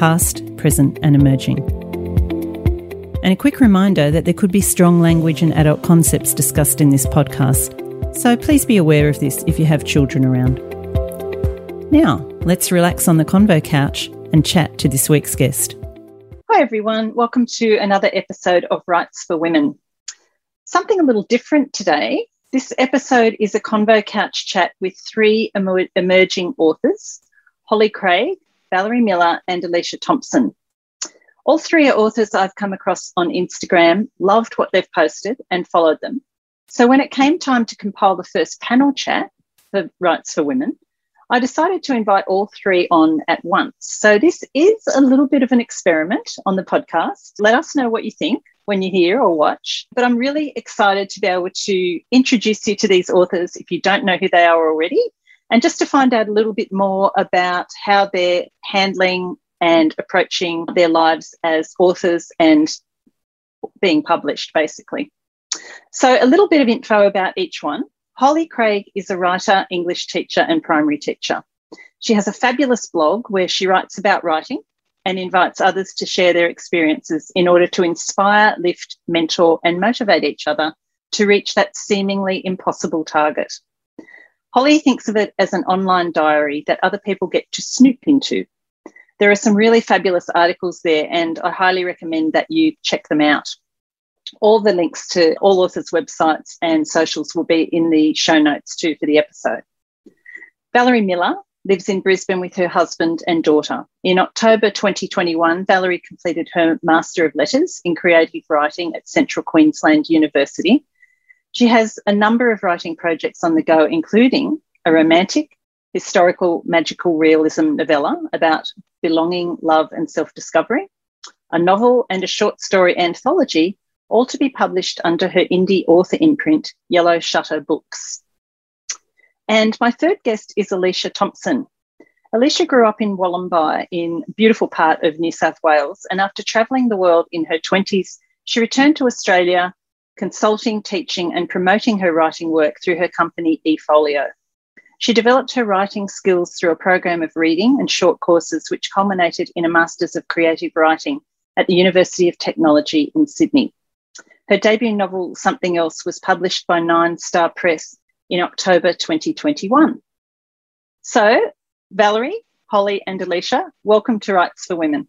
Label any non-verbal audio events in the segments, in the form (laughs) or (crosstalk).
past, present, and emerging. And a quick reminder that there could be strong language and adult concepts discussed in this podcast, so please be aware of this if you have children around. Now, let's relax on the convo couch and chat to this week's guest. Hi, everyone. Welcome to another episode of Writes for Women. Something a little different today. This episode is a convo couch chat with three emerging authors Holly Craig, Valerie Miller, and Alicia Thompson. All three are authors I've come across on Instagram, loved what they've posted, and followed them. So when it came time to compile the first panel chat for Writes for Women, I decided to invite all three on at once. So this is a little bit of an experiment on the podcast. Let us know what you think when you hear or watch. But I'm really excited to be able to introduce you to these authors if you don't know who they are already, and just to find out a little bit more about how they're handling and approaching their lives as authors and being published, basically. So, a little bit of info about each one. Holly Craig is a writer, English teacher, and primary teacher. She has a fabulous blog where she writes about writing and invites others to share their experiences in order to inspire, lift, mentor, and motivate each other to reach that seemingly impossible target. Holly thinks of it as an online diary that other people get to snoop into. There are some really fabulous articles there, and I highly recommend that you check them out. All the links to all authors' websites and socials will be in the show notes too for the episode. Valerie Miller lives in Brisbane with her husband and daughter. In October 2021, Valerie completed her Master of Letters in Creative Writing at Central Queensland University. She has a number of writing projects on the go, including a romantic, historical, magical realism novella about belonging, love, and self discovery, a novel and a short story anthology all to be published under her indie author imprint, Yellow Shutter Books. And my third guest is Alicia Thompson. Alicia grew up in Wollombi in a beautiful part of New South Wales, and after travelling the world in her 20s, she returned to Australia, consulting, teaching, and promoting her writing work through her company eFolio. She developed her writing skills through a program of reading and short courses, which culminated in a Masters of Creative Writing at the University of Technology in Sydney. Her debut novel, Something Else, was published by Nine Star Press in October 2021. So, Valerie, Holly, and Alicia, welcome to Writes for Women.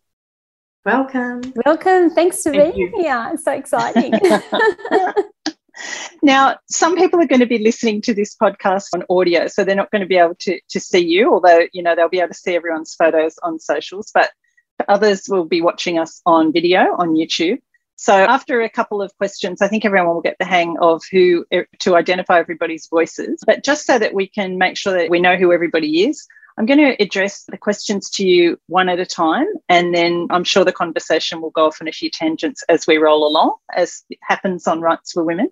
Welcome. Welcome. Thanks for Thank being you. here. It's so exciting. (laughs) (laughs) now, some people are going to be listening to this podcast on audio, so they're not going to be able to, to see you, although, you know, they'll be able to see everyone's photos on socials. But others will be watching us on video on YouTube. So after a couple of questions, I think everyone will get the hang of who er, to identify everybody's voices. But just so that we can make sure that we know who everybody is, I'm going to address the questions to you one at a time, and then I'm sure the conversation will go off on a few tangents as we roll along, as happens on Writes for Women.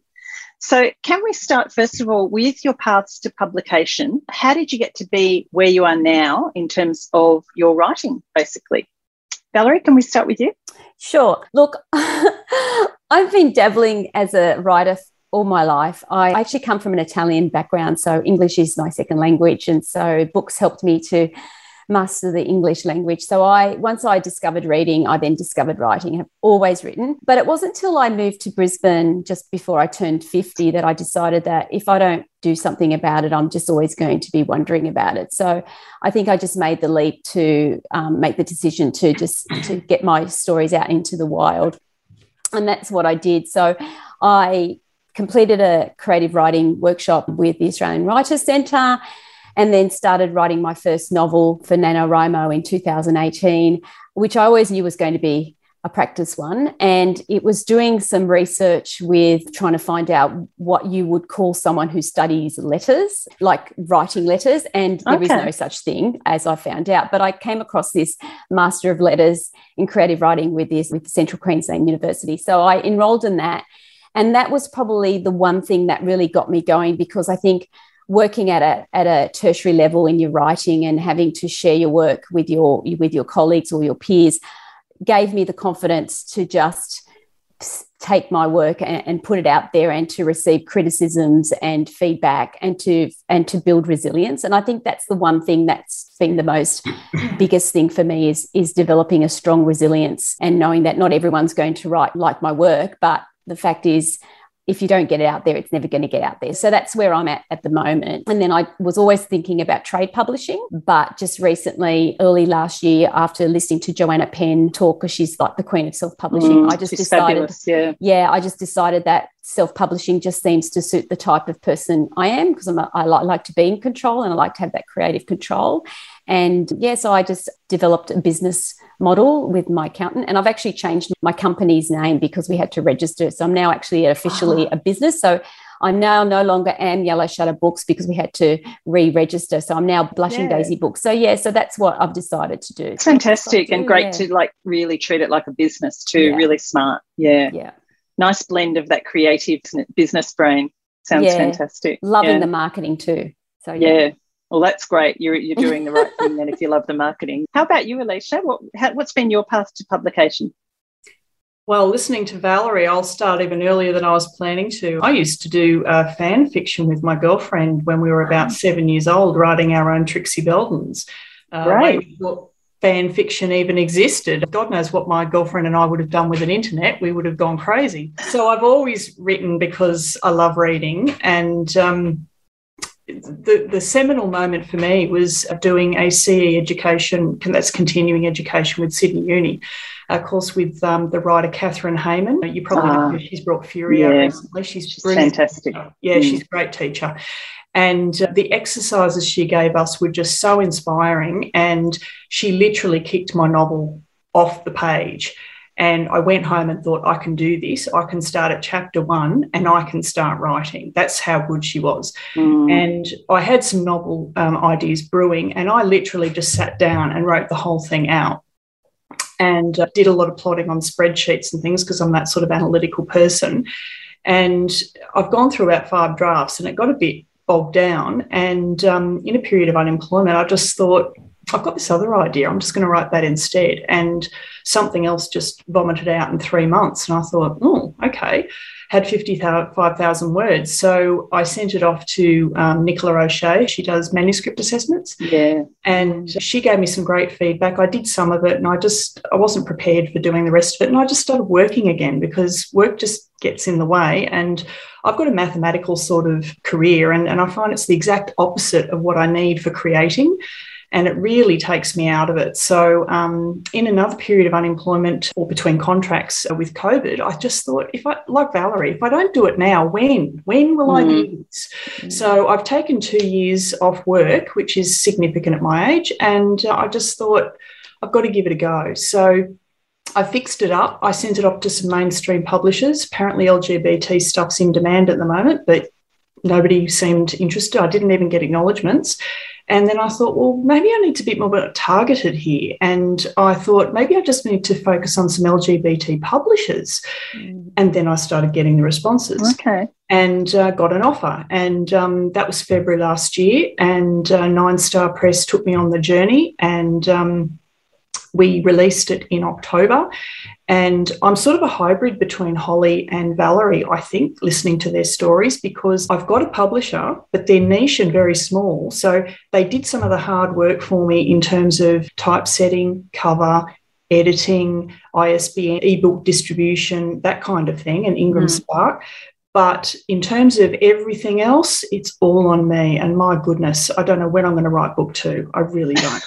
So, can we start first of all with your paths to publication? How did you get to be where you are now in terms of your writing, basically? Valerie, can we start with you? Sure. Look, (laughs) I've been dabbling as a writer all my life. I actually come from an Italian background, so English is my second language. And so books helped me to master the English language. So I once I discovered reading, I then discovered writing. I've always written, but it wasn't until I moved to Brisbane just before I turned 50 that I decided that if I don't do something about it, I'm just always going to be wondering about it. So I think I just made the leap to um, make the decision to just to get my stories out into the wild. And that's what I did. So I completed a creative writing workshop with the Australian Writers Centre and then started writing my first novel for NaNoWriMo in 2018, which I always knew was going to be a practice one, and it was doing some research with trying to find out what you would call someone who studies letters, like writing letters. And there is Okay. no such thing, as I found out. But I came across this Master of Letters in Creative Writing with this with Central Queensland University. So I enrolled in that. And that was probably the one thing that really got me going because I think working at a at a tertiary level in your writing and having to share your work with your with your colleagues or your peers gave me the confidence to just take my work and, and put it out there and to receive criticisms and feedback and to and to build resilience. And i think that's the one thing that's been the most biggest thing for me is is developing a strong resilience and knowing that not everyone's going to write like my work but the fact is if you don't get it out there, it's never going to get out there. So that's where I'm at at the moment. And then I was always thinking about trade publishing, but just recently, early last year, after listening to Joanna Penn talk, because she's like the queen of self publishing, Mm, I just decided, fabulous, yeah. yeah, I just decided that self publishing just seems to suit the type of person I am because I'm a, I li- like to be in control and I like to have that creative control. And yeah, so I just developed a business model with my accountant. And I've actually changed my company's name because we had to register. So I'm now actually officially ah. a business. So I'm now no longer am Yellow Shutter Books because we had to re-register. So I'm now Blushing Yeah. Daisy Books. So yeah, so that's what I've decided to do. It's fantastic and great yeah. to like really treat it like a business too. Yeah. Really smart. Yeah. Yeah. Nice blend of that creative business brain. Sounds fantastic. Loving the marketing too. So Yeah. Well, that's great. You're, you're (laughs) doing the right thing then if you love the marketing. How about you, Alicia? What, how, what's been your path to publication? Well, listening to Valerie, I'll start even earlier than I was planning to. I used to do uh, fan fiction with my girlfriend when we were about seven years old, writing our own Trixie Beldens. Uh, before fan fiction even existed. God knows what my girlfriend and I would have done with an internet. We would have gone crazy. So I've always written because I love reading. And um, the, the seminal moment for me was doing a CE education, that's continuing education with Sydney Uni, a course with um, the writer Kathryn Heyman. You probably Ah, know she's brought Fury out yeah. recently. She's, She's brilliant. fantastic. Yeah, Mm. she's a great teacher. And uh, the exercises she gave us were just so inspiring. And she literally kicked my novel off the page. And I went home and thought, I can do this. I can start at chapter one and I can start writing. That's how good she was. Mm. And I had some novel um, ideas brewing, and I literally just sat down and wrote the whole thing out and uh, did a lot of plotting on spreadsheets and things because I'm that sort of analytical person. And I've gone through about five drafts, and it got a bit bogged down. And um, in a period of unemployment, I just thought, I've got this other idea. I'm just going to write that instead. And something else just vomited out in three months. And I thought, oh, okay. Had 55,000 words. So I sent it off to um, Nicola O'Shea. She does manuscript assessments yeah. and she gave me some great feedback. I did some of it and I just, I wasn't prepared for doing the rest of it. And I just started working again because work just gets in the way. And I've got a mathematical sort of career and, and I find it's the exact opposite of what I need for creating and it really takes me out of it. So, um, in another period of unemployment or between contracts with COVID, I just thought, if I, like Valerie, if I don't do it now, when? When will I do this? So, I've taken two years off work, which is significant at my age, and uh, I just thought, I've got to give it a go. So, I fixed it up. I sent it off to some mainstream publishers. Apparently, LGBT stuff's in demand at the moment, but nobody seemed interested. I didn't even get acknowledgements. And then I thought, well, maybe I need to be more targeted here. And I thought maybe I just need to focus on some LGBT publishers. Mm. And then I started getting the responses Okay. and uh, got an offer. And um, that was February last year. And uh, Nine Star Press took me on the journey and um, we released it in October. And I'm sort of a hybrid between Holly and Valerie, I think, listening to their stories because I've got a publisher, but they're niche and very small. So they did some of the hard work for me in terms of typesetting, cover, editing, ISBN, ebook distribution, that kind of thing, and Ingram Mm. Spark. But in terms of everything else, it's all on me. And my goodness, I don't know when I'm going to write book two. I really don't.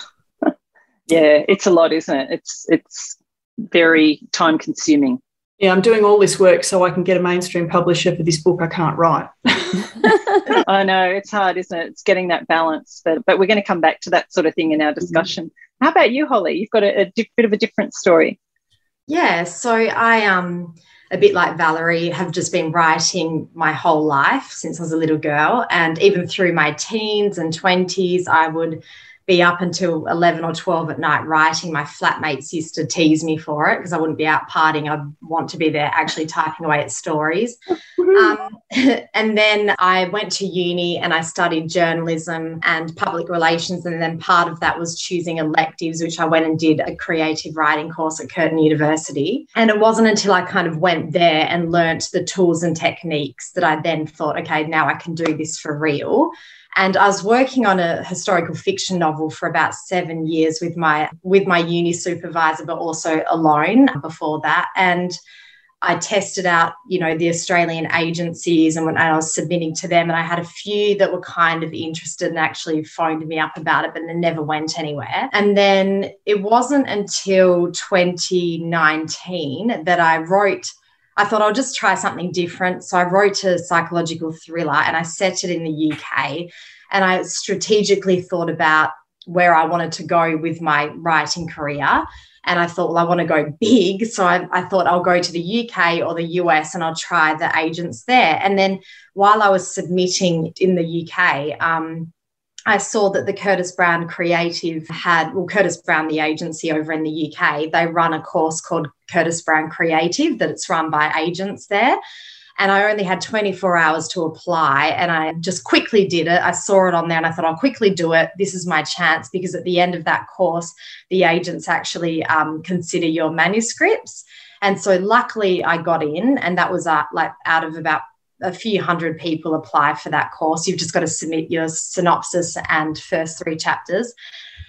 Yeah, it's a lot, isn't it? It's it's very time consuming. Yeah, I'm doing all this work so I can get a mainstream publisher for this book I can't write. (laughs) (laughs) I know it's hard, isn't it? It's getting that balance, but but we're going to come back to that sort of thing in our discussion. How about you, Holly? You've got a, a di- bit of a different story. Yeah, so I um a bit like Valerie have just been writing my whole life since I was a little girl and even through my teens and 20s I would be up until 11 or 12 at night writing. My flatmates used to tease me for it because I wouldn't be out partying. I'd want to be there actually typing away at stories. Um, (laughs) and then I went to uni and I studied journalism and public relations. And then part of that was choosing electives, which I went and did a creative writing course at Curtin University. And it wasn't until I kind of went there and learnt the tools and techniques that I then thought, okay, now I can do this for real and I was working on a historical fiction novel for about seven years with my with my uni supervisor, but also alone before that. And I tested out, you know, the Australian agencies and when I was submitting to them, and I had a few that were kind of interested and actually phoned me up about it, but it never went anywhere. And then it wasn't until 2019 that I wrote I thought I'll just try something different. So I wrote a psychological thriller and I set it in the UK. And I strategically thought about where I wanted to go with my writing career. And I thought, well, I want to go big. So I, I, thought I'll go to the UK or the US and I'll try the agents there. And then while I was submitting in the UK, um, I saw that the Curtis Brown Creative had, well, Curtis Brown, the agency over in the UK, they run a course called Curtis Brown Creative that it's run by agents there. And I only had 24 hours to apply and I just quickly did it. I saw it on there and I thought, I'll quickly do it. This is my chance because at the end of that course, the agents actually um, consider your manuscripts. And so luckily I got in and that was uh, like out of about a few hundred people apply for that course. You've just got to submit your synopsis and first three chapters.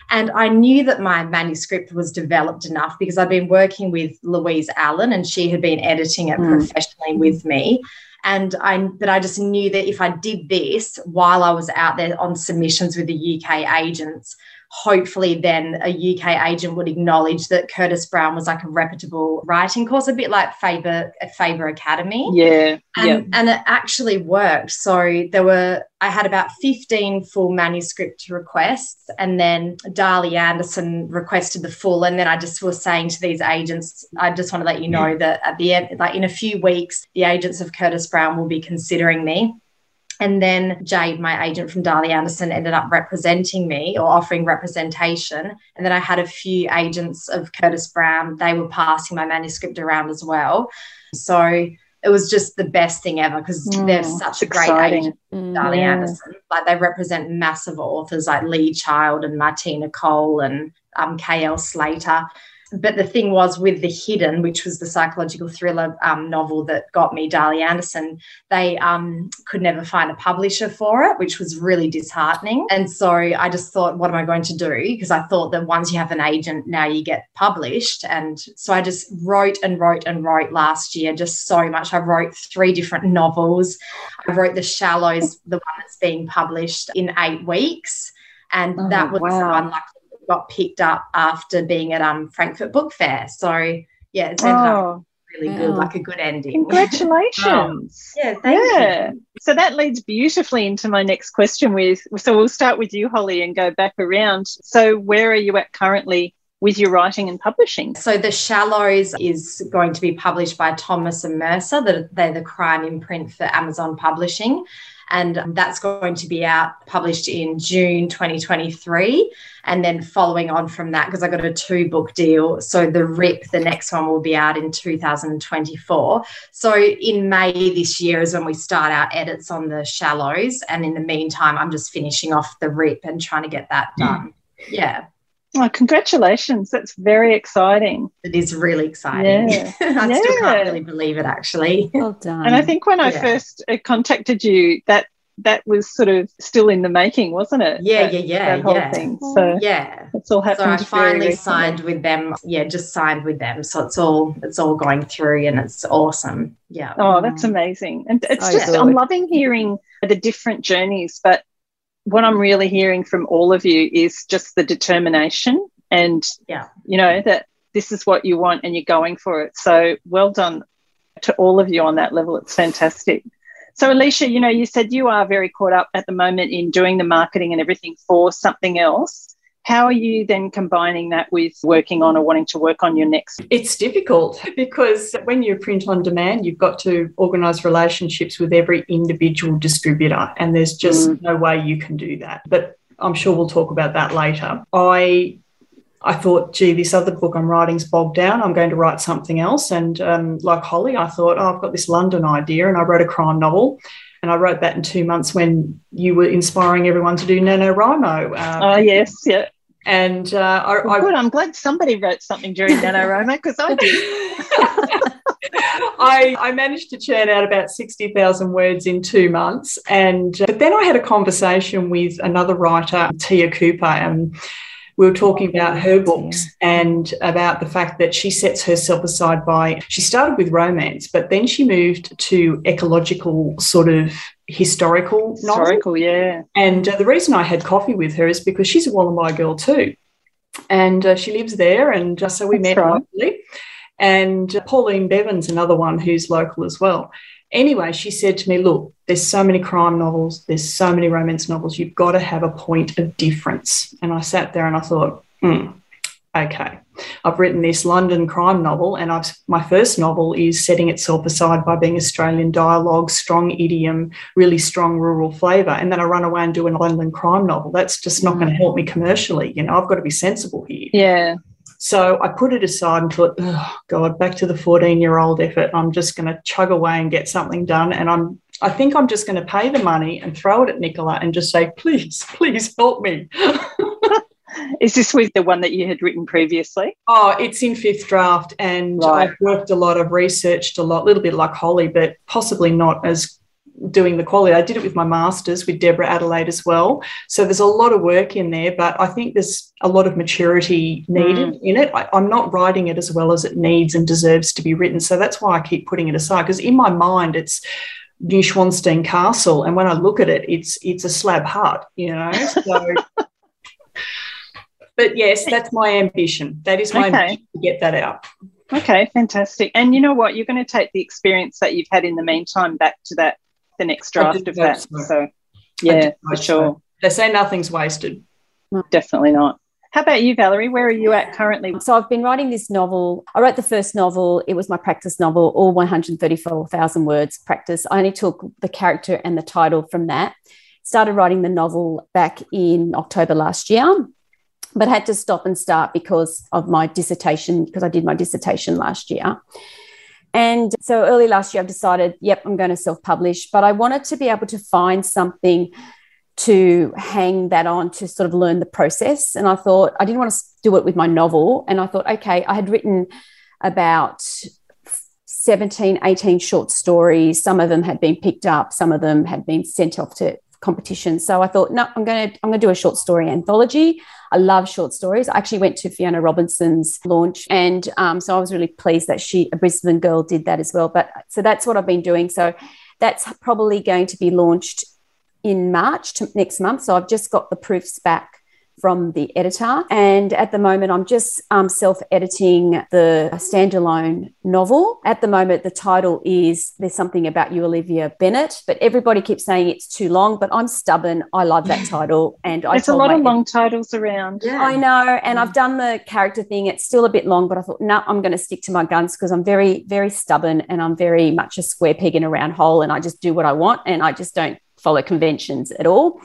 And I knew that my manuscript was developed enough because I'd been working with Louise Allen and she had been editing it mm. professionally with me. And I, but I just knew that if I did this while I was out there on submissions with the UK agents, hopefully then a UK agent would acknowledge that Curtis Brown was like a reputable writing course, a bit like Faber Faber Academy. Yeah. And, yeah. and it actually worked. So there were I had about 15 full manuscript requests and then Darley Anderson requested the full. And then I just was saying to these agents, I just want to let you know that at the end, like in a few weeks, the agents of Curtis Brown will be considering me. And then Jade, my agent from Darley Anderson, ended up representing me or offering representation. And then I had a few agents of Curtis Brown. They were passing my manuscript around as well. So it was just the best thing ever because mm, they're such a great exciting. agent, mm, Darley yeah. Anderson. Like they represent massive authors like Lee Child and Martina Cole and um, KL Slater but the thing was with the hidden which was the psychological thriller um, novel that got me darley anderson they um, could never find a publisher for it which was really disheartening. And so i just thought what am i going to do? Because i thought that once you have an agent now you get published. And so i just wrote and wrote and wrote last year just so much. I wrote three different novels. I wrote the shallows the one that's being published in eight weeks. And oh, that was wow. unlucky got picked up after being at um Frankfurt Book Fair. So yeah, it's ended oh, up really good, like a good ending. Congratulations. (laughs) yeah, thank yeah. you. So that leads beautifully into my next question with so we'll start with you, Holly, and go back around. So where are you at currently? With your writing and publishing. So, The Shallows is going to be published by Thomas and Mercer. They're the crime imprint for Amazon Publishing and that's going to be out published in June 2023. And then following on from that, because I got a two book deal. So the Rip, the next one will be out in 2024. So in May this year is when we start our edits on the shallows. And in the meantime, I'm just finishing off the Rip and trying to get that hmm. done. Yeah. Oh, congratulations. That's very exciting. It is really exciting. Yeah. (laughs) I yeah. still can't really believe it, actually. Well (laughs) done. And I think when I first uh, contacted you, that that was sort of still in the making, wasn't it? Yeah, that, yeah, yeah. That whole yeah. thing. So yeah, it's all happened. So I finally signed with them. Yeah, just signed with them. So it's all it's all going through, and it's awesome. Yeah. Oh, that's amazing. And it's just good. I'm loving hearing the different journeys, but what I'm really hearing from all of you is just the determination and yeah, you know that this is what you want and you're going for it. So well done to all of you on that level. It's fantastic. So Alicia, you know, you said you are very caught up at the moment in doing the marketing and everything for something else. How are you then combining that with working on or wanting to work on your next? It's difficult (laughs) because when you print on demand, you've got to organise relationships with every individual distributor, and there's just mm. no way you can do that. But I'm sure we'll talk about that later. I I thought, gee, this other book I'm writing's bogged down. I'm going to write something else. And um, like Holly, I thought, oh, I've got this London idea, and I wrote a crime novel. And I wrote that in two months when you were inspiring everyone to do NaNoWriMo. Um, oh, yes, yeah. And uh, I, well, good. I, I'm glad somebody wrote something during NaNoWriMo because I did. (laughs) I, I managed to churn out about 60,000 words in two months. And uh, but then I had a conversation with another writer, Tea Cooper, and we were talking about her books and about the fact that she sets herself aside by she started with romance but then she moved to ecological sort of historical historical yeah. And uh, the reason i had coffee with her is because she's a Wollombi girl too. And uh, she lives there and uh, so we That's met right. locally. And Pauline Bevan's another one who's local as well. Anyway, she said to me, Look, there's so many crime novels, there's so many romance novels, you've got to have a point of difference. And I sat there and I thought, hmm, okay, I've written this London crime novel, and I've, my first novel is setting itself aside by being Australian dialogue, strong idiom, really strong rural flavour. And then I run away and do a London crime novel. That's just not mm. going to help me commercially. You know, I've got to be sensible here. Yeah. So I put it aside and thought, oh God, back to the 14 year old effort. I'm just going to chug away and get something done. And I'm, I think I'm just going to pay the money and throw it at Nicola and just say, please, (laughs) please help me. (laughs) Is this with the one that you had written previously? Oh, it's in fifth draft, and right. I've worked a lot, I've researched a lot, a little bit like Holly, but possibly not as doing the quality. I did it with my masters with Deborah Adelaide as well. So there's a lot of work in there, but I think there's a lot of maturity needed mm. in it. I, am not writing it as well as it needs and deserves to be written. So that's why I keep putting it aside because in my mind it's Neuschwanstein Castle, and when I look at it, it's it's a slab hut, you know. So. (laughs) but yes, that's my ambition. That is my okay. ambition to get that out. Okay, fantastic. And you know what? You're going to take the experience that you've had in the meantime back to that the next draft of that. So, so yeah, for sure. They say nothing's wasted. Definitely not. How about you, Valerie? Where are you at currently? So I've been writing this novel. I wrote the first novel. It was my practice novel, all 134,000 words practice. I only took the character and the title from that. Started writing the novel back in October last year, but had to stop and start because of my dissertation, because I did my dissertation last year. And so early last year, I've decided, yep, I'm going to self publish, but I wanted to be able to find something to hang that on to sort of learn the process. And I thought, I didn't want to do it with my novel. And I thought, okay, I had written about 17, 18 short stories. Some of them had been picked up, some of them had been sent off to competition. So I thought, no, I'm going to I'm going to do a short story anthology. I love short stories. I actually went to Fiona Robinson's launch, and um, so I was really pleased that she, a Brisbane girl, did that as well. But so that's what I've been doing. So that's probably going to be launched in March to next month. So I've just got the proofs back from the editor. And at the moment, I'm just um, self editing the standalone novel. At the moment, the title is There's Something About You, Olivia Bennett, but everybody keeps saying it's too long. But I'm stubborn. I love that title. And there's a lot of long titles around. Yeah. I know. And I've done the character thing. It's still a bit long, but I thought, no, I'm going to stick to my guns because I'm very, very stubborn and I'm very much a square peg in a round hole. And I just do what I want and I just don't follow conventions at all.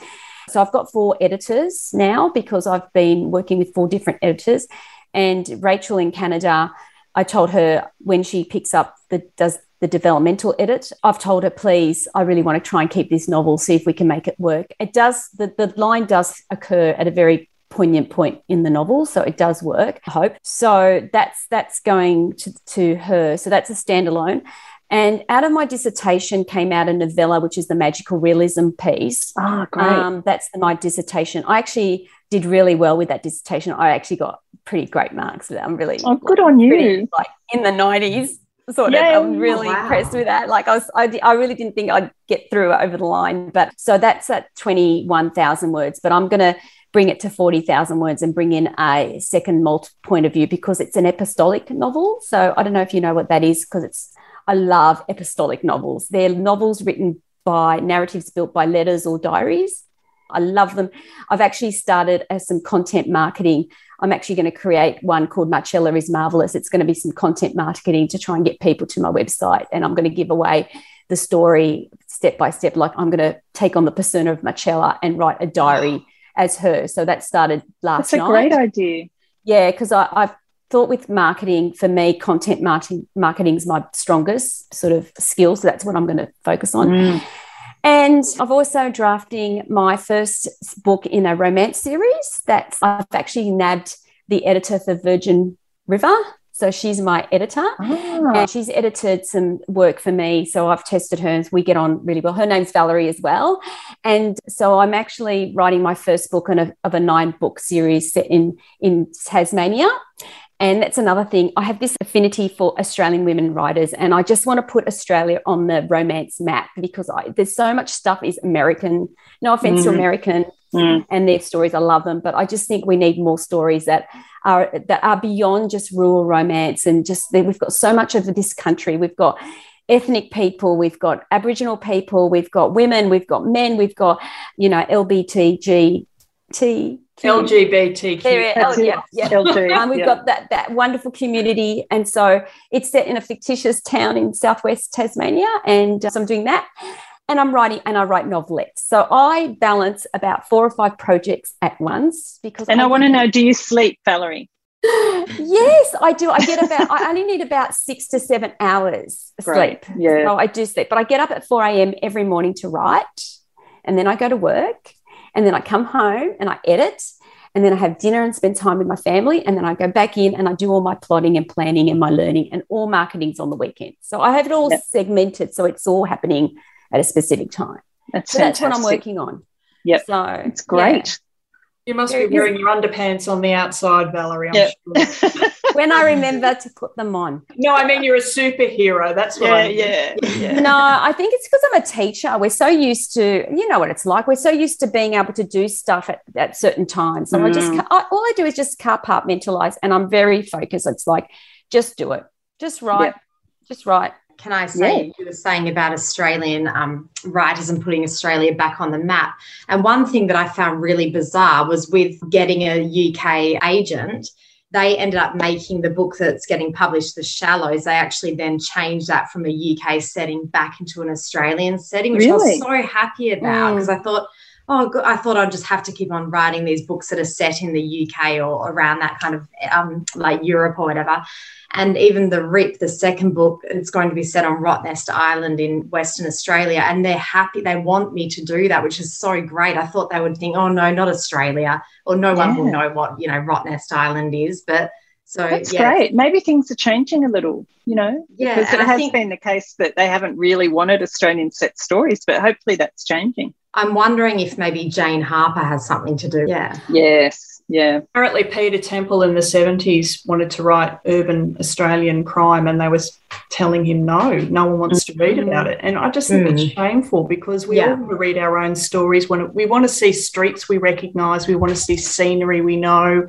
So I've got four editors now because I've been working with four different editors. And Rachel in Canada, I told her when she picks up the does the developmental edit, I've told her, please, I really want to try and keep this novel, see if we can make it work. It does, the, the line does occur at a very poignant point in the novel so it does work i hope so that's that's going to, to her so that's a standalone and out of my dissertation came out a novella, which is the magical realism piece. Ah, oh, great. Um, that's my dissertation. I actually did really well with that dissertation. I actually got pretty great marks. I'm really oh, good on you. Pretty, like in the 90s, sort of. I'm really wow. impressed with that. Like I was, I, I really didn't think I'd get through over the line. But so that's at 21,000 words. But I'm going to bring it to 40,000 words and bring in a second malt point of view because it's an epistolic novel. So I don't know if you know what that is because it's I love epistolic novels. They're novels written by narratives built by letters or diaries. I love them. I've actually started as some content marketing. I'm actually going to create one called Marcella is Marvelous. It's going to be some content marketing to try and get people to my website. And I'm going to give away the story step by step. Like I'm going to take on the persona of Marcella and write a diary as her. So that started last night. That's a night. great idea. Yeah, because I've thought with marketing, for me, content marketing marketing is my strongest sort of skill. So that's what I'm going to focus on. Mm. And I've also drafting my first book in a romance series that I've actually nabbed the editor for Virgin River. So she's my editor Ah. and she's edited some work for me. So I've tested her and we get on really well. Her name's Valerie as well. And so I'm actually writing my first book in a, of a nine book series set in, in Tasmania. And that's another thing. I have this affinity for Australian women writers, and I just want to put Australia on the romance map because I, there's so much stuff is American. No offense to Mm. American Mm. and their stories, I love them, but I just think we need more stories that are that are beyond just rural romance and just that we've got so much of this country. We've got ethnic people, we've got Aboriginal people, we've got women, we've got men, we've got you know LBTGT. LGBTQ. There it- That's oh, it. yeah, yeah. LG, Um, (laughs) we've yeah. got that that wonderful community, and so it's set in a fictitious town in southwest Tasmania, and uh, so I'm doing that, and I'm writing and I write novelettes. So I balance about four or five projects at once because And I want to know, do you sleep, Valerie? (gasps) yes, I do. I get about. I only need about six to seven hours Great. sleep. Yeah. So I do sleep, but I get up at four a.m. every morning to write, and then I go to work, and then I come home and I edit, and then I have dinner and spend time with my family, and then I go back in and I do all my plotting and planning and my learning, and all marketing's on the weekend. So I have it all Yep. segmented, so it's all happening at a specific time. That's So that's what I'm working on. Yep. So It's great. You must be wearing your underpants on the outside, Valerie. I'm Yeah. sure. (laughs) when I remember to put them on. No, I mean you're a superhero. That's what yeah, I mean. yeah, yeah. No, I think it's because I'm a teacher. We're so used to, you know what it's like. We're so used to being able to do stuff at, at certain times. So I just, Mm. I, all I do is just compartmentalize and I'm very focused. It's like, just do it. Just write. Just write. Can I say you were saying about Australian um, writers and putting Australia back on the map? And one thing that I found really bizarre was with getting a UK agent. They ended up making the book that's getting published, The Shallows. They actually then changed that from a UK setting back into an Australian setting, which I was so happy about Mm. because I thought, oh. I thought I'd just have to keep on writing these books that are set in the UK or around that kind of um, like Europe or whatever. And even the Rip, the second book, it's going to be set on Rottnest Island in Western Australia. And they're happy. They want me to do that, which is so great. I thought they would think, oh, no, not Australia, or no one will know what, you know, Rottnest Island is. But so, That's yeah. great. Maybe things are changing a little, you know, Yeah. because it has think been the case that they haven't really wanted Australian set stories, but hopefully that's changing. I'm wondering if maybe Jane Harper has something to do. Yeah. Yes, yeah. Apparently, Peter Temple in the 70s wanted to write urban Australian crime, and they were telling him no, no one wants to read about it. And I just think it's mm. shameful because we Yeah. all want to read our own stories. When we want to see streets we recognise, we want to see scenery we know.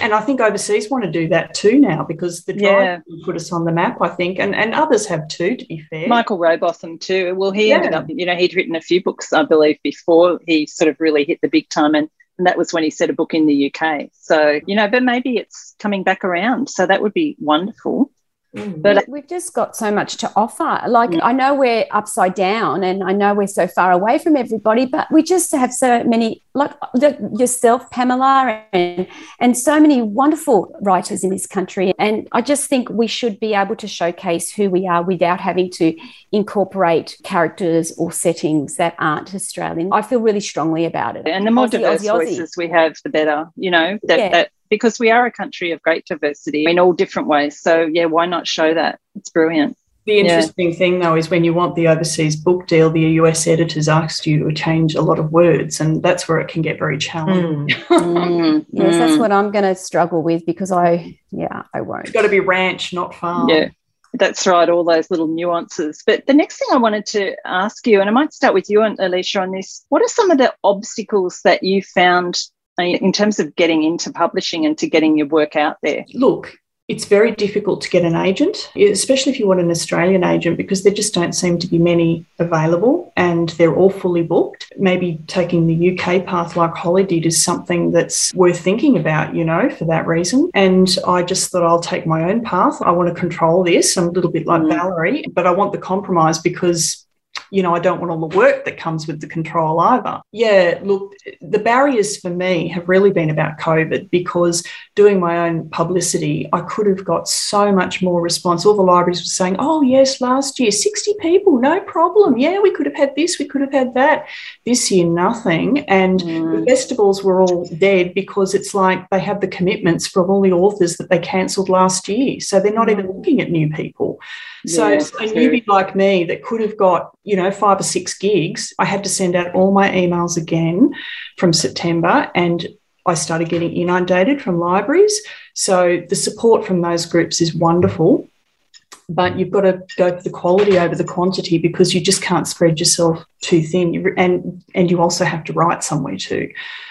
And I think overseas want to do that too now because the Dry Yeah. put us on the map, I think, and, and others have too, to be fair. Michael Robotham too. Well, he ended Yeah. up, you know, he'd written a few books, I believe, before he sort of really hit the big time, and, and that was when he set a book in the UK. So, you know, but maybe it's coming back around. So that would be wonderful. Mm. But We've just got so much to offer. Like, Mm. I know we're upside down and I know we're so far away from everybody, but we just have so many, like the, yourself, Pamela, and, and so many wonderful writers in this country. And I just think we should be able to showcase who we are without having to incorporate characters or settings that aren't Australian. I feel really strongly about it. and the more Aussie, diverse Aussie, Aussie. voices we have, the better, you know, that, Yeah. that because we are a country of great diversity in all different ways. So, yeah, why not show that? It's brilliant. The interesting thing, though, is when you want the overseas book deal, the US editors asked you to change a lot of words, and that's where it can get very challenging. Mm. (laughs) Mm, (laughs) Yes, that's mm. what I'm going to struggle with because I, yeah, I won't. It's got to be ranch, not farm. Yeah, that's right. All those little nuances. But the next thing I wanted to ask you, and I might start with you, and Alicia, on this. What are some of the obstacles that you found in terms of getting into publishing and to getting your work out there? Look, it's very difficult to get an agent, especially if you want an Australian agent, because there just don't seem to be many available and they're all fully booked. Maybe taking the UK path like Holly did is something that's worth thinking about, you know, for that reason. And I just thought I'll take my own path. I want to control this. I'm a little bit like mm. Valerie, but I want the compromise because you know, I don't want all the work that comes with the control either. Yeah, look, the barriers for me have really been about COVID because doing my own publicity, I could have got so much more response. All the libraries were saying, oh, yes, last year, 60 people, no problem. Yeah, we could have had this, we could have had that. This year, nothing. And mm. the festivals were all dead because it's like they have the commitments from all the authors that they cancelled last year. So they're not mm. even looking at new people. So yeah, a newbie like me that could have got, you know, five or six gigs, I had to send out all my emails again from September and I started getting inundated from libraries. So the support from those groups is wonderful. But you've got to go for the quality over the quantity because you just can't spread yourself too thin. And, and you also have to write somewhere too.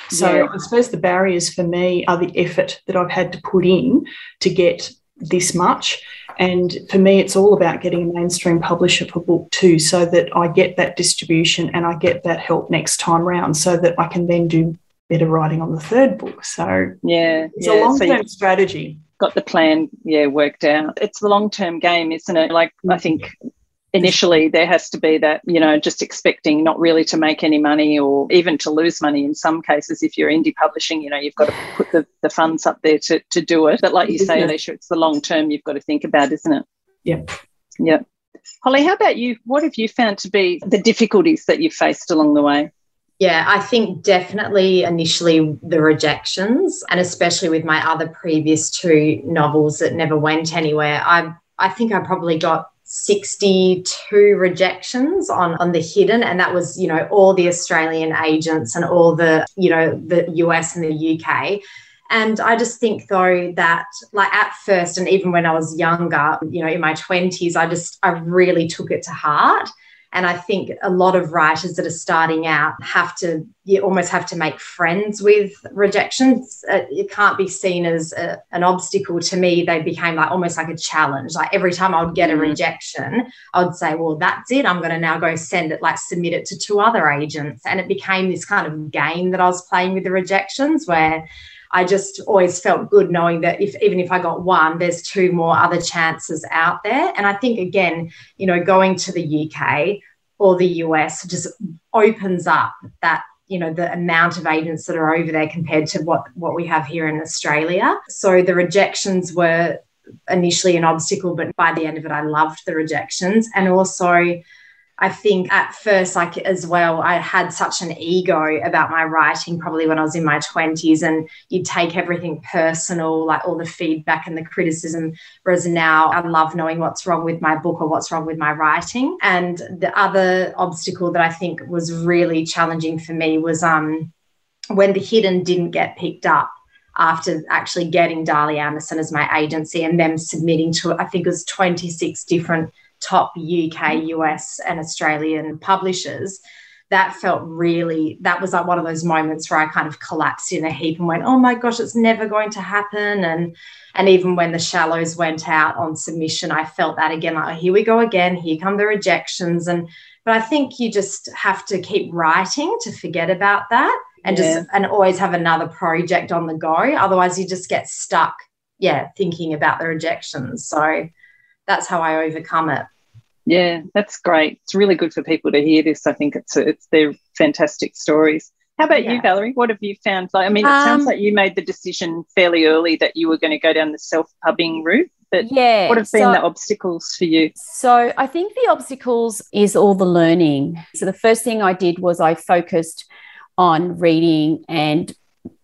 So yeah. I suppose the barriers for me are the effort that I've had to put in to get this much and for me, it's all about getting a mainstream publisher for book two so that I get that distribution and I get that help next time round so that I can then do better writing on the third book. So, yeah, it's yeah. a long term so strategy. Got the plan, yeah, worked out. It's the long term game, isn't it? Like, I mm-hmm. think initially there has to be that you know just expecting not really to make any money or even to lose money in some cases if you're indie publishing you know you've got to put the, the funds up there to, to do it. But like you say alicia it's the long term you've got to think about isn't it? Yeah. Yeah. Holly how about you? What have you found to be the difficulties that you've faced along the way? Yeah, I think definitely initially the rejections, and especially with my other previous two novels that never went anywhere. I I think I probably got 62 rejections on on the hidden and that was you know all the australian agents and all the you know the us and the uk and I just think though that like at first and even when I was younger, you know, in my 20s, I just I really took it to heart. And I think a lot of writers that are starting out have to, you almost have to make friends with rejections. Uh, it can't be seen as a, an obstacle to me. They became like almost like a challenge. Like every time I would get a mm. rejection, I would say, well, that's it. I'm going to now go send it, like submit it to two other agents. And it became this kind of game that I was playing with the rejections where, I just always felt good knowing that if even if I got one, there's two more other chances out there. And I think again, you know, going to the UK or the US just opens up that you know the amount of agents that are over there compared to what what we have here in Australia. So the rejections were initially an obstacle, but by the end of it, I loved the rejections and also I think at first, like as well, I had such an ego about my writing probably when I was in my 20s, and you'd take everything personal, like all the feedback and the criticism. Whereas now I love knowing what's wrong with my book or what's wrong with my writing. And the other obstacle that I think was really challenging for me was um, when The Hidden didn't get picked up after actually getting Darley Anderson as my agency and them submitting to, I think it was 26 different top UK, mm-hmm. US, and Australian publishers, that felt really, that was like one of those moments where I kind of collapsed in a heap and went, oh my gosh, it's never going to happen. And and even when the shallows went out on submission, I felt that again, like, oh, here we go again, here come the rejections. And but I think you just have to keep writing to forget about that and yeah. just and always have another project on the go. Otherwise you just get stuck, yeah, thinking about the rejections. So that's how I overcome it. Yeah, that's great. It's really good for people to hear this. I think it's it's they're fantastic stories. How about yeah. you, Valerie? What have you found? Like, I mean, it um, sounds like you made the decision fairly early that you were going to go down the self-pubbing route. But yeah, what have been so, the obstacles for you? So I think the obstacles is all the learning. So the first thing I did was I focused on reading and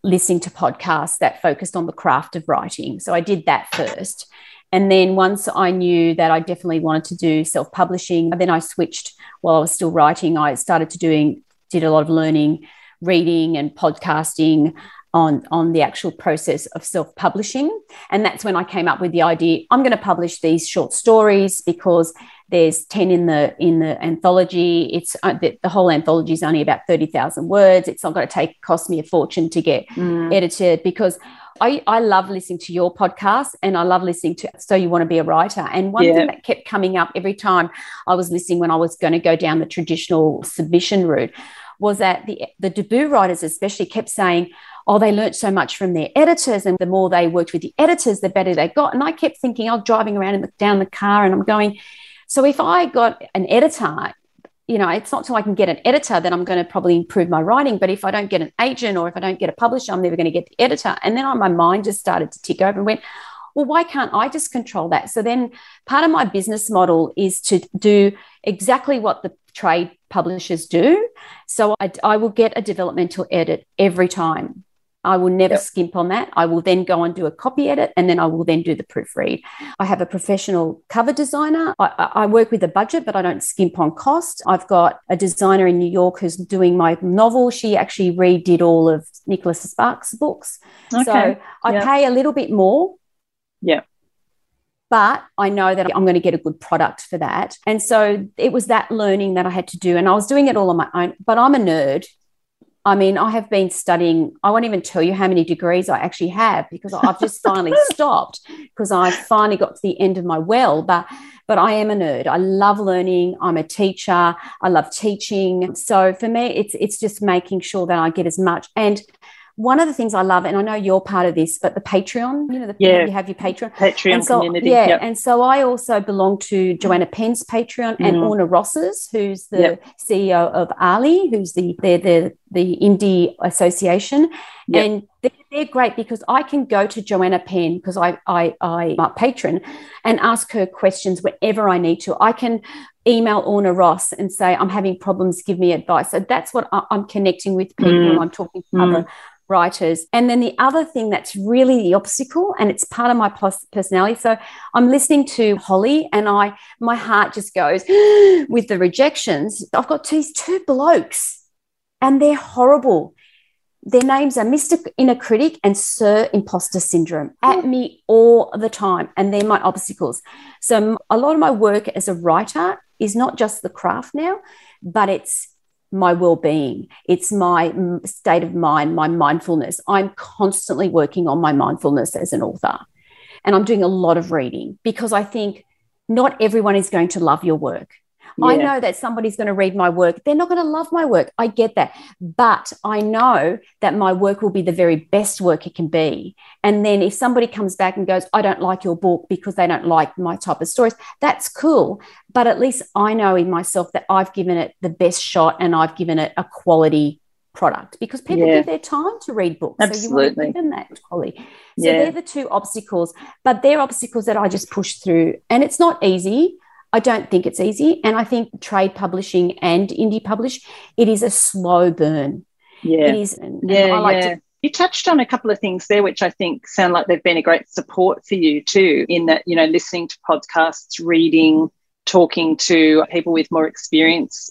listening to podcasts that focused on the craft of writing. So I did that first. And then once I knew that I definitely wanted to do self publishing, then I switched while I was still writing. I started to doing, did a lot of learning, reading and podcasting on, on the actual process of self publishing. And that's when I came up with the idea I'm going to publish these short stories because there's 10 in the in the anthology it's uh, the, the, whole anthology is only about 30,000 words it's not going to take cost me a fortune to get mm. edited because I, I love listening to your podcast and I love listening to So You Want to Be a Writer. And one yeah. thing that kept coming up every time I was listening when I was going to go down the traditional submission route was that the, the debut writers, especially, kept saying, oh, they learned so much from their editors. And the more they worked with the editors, the better they got. And I kept thinking, I was driving around in the, down the car and I'm going, so if I got an editor, you know, it's not till I can get an editor that I'm going to probably improve my writing. But if I don't get an agent or if I don't get a publisher, I'm never going to get the editor. And then my mind just started to tick over and went, well, why can't I just control that? So then part of my business model is to do exactly what the trade publishers do. So I, I will get a developmental edit every time. I will never yep. skimp on that. I will then go and do a copy edit and then I will then do the proofread. I have a professional cover designer. I, I, work with a budget, but I don't skimp on cost. I've got a designer in New York who's doing my novel. She actually redid all of Nicholas Sparks' books. Okay. So I yep. pay a little bit more. Yeah. But I know that I'm going to get a good product for that. And so it was that learning that I had to do. And I was doing it all on my own, but I'm a nerd. I mean, I have been studying, I won't even tell you how many degrees I actually have because I've just (laughs) finally stopped because I finally got to the end of my well. But but I am a nerd. I love learning. I'm a teacher. I love teaching. So for me, it's it's just making sure that I get as much. And one of the things I love, and I know you're part of this, but the Patreon, you know, the, yeah. you have your Patreon. Patreon so, community. Yeah. Yep. And so I also belong to Joanna Penn's Patreon mm. and Orna Ross's, who's the. CEO of ALLi, who's the they're the, the indie association. Yep. And they're, they're, great because I can go to Joanna Penn because I, I, I'm a patron and ask her questions whenever I need to. I can email Orna Ross and say, I'm having problems, give me advice. So that's what I, am connecting with people. Mm. I'm talking to mm. other writers. And then the other thing that's really the obstacle, and it's part of my personality. So I'm listening to Holly, and I my heart just goes (gasps) with the rejections. I've got these two blokes, and they're horrible. Their names are Mr. Inner Critic and Sir Imposter Syndrome at hmm. me all the time. And they're my obstacles. So, a lot of my work as a writer is not just the craft now, but it's my well-being it's my state of mind my mindfulness i'm constantly working on my mindfulness as an author and i'm doing a lot of reading because i think not everyone is going to love your work yeah. I know that somebody's going to read my work. They're not going to love my work. I get that. But I know that my work will be the very best work it can be. And then if somebody comes back and goes, I don't like your book because they don't like my type of stories, that's cool. But at least I know in myself that I've given it the best shot and I've given it a quality product because people yeah. give their time to read books. Absolutely. So you want to give them that quality. So yeah. they're the two obstacles, but they're obstacles that I just push through. And it's not easy. I don't think it's easy. And I think trade publishing and indie publish, it is a slow burn. Yeah. It is. And, yeah, and like yeah. To- you touched on a couple of things there, which I think sound like they've been a great support for you too, in that, you know, listening to podcasts, reading, talking to people with more experience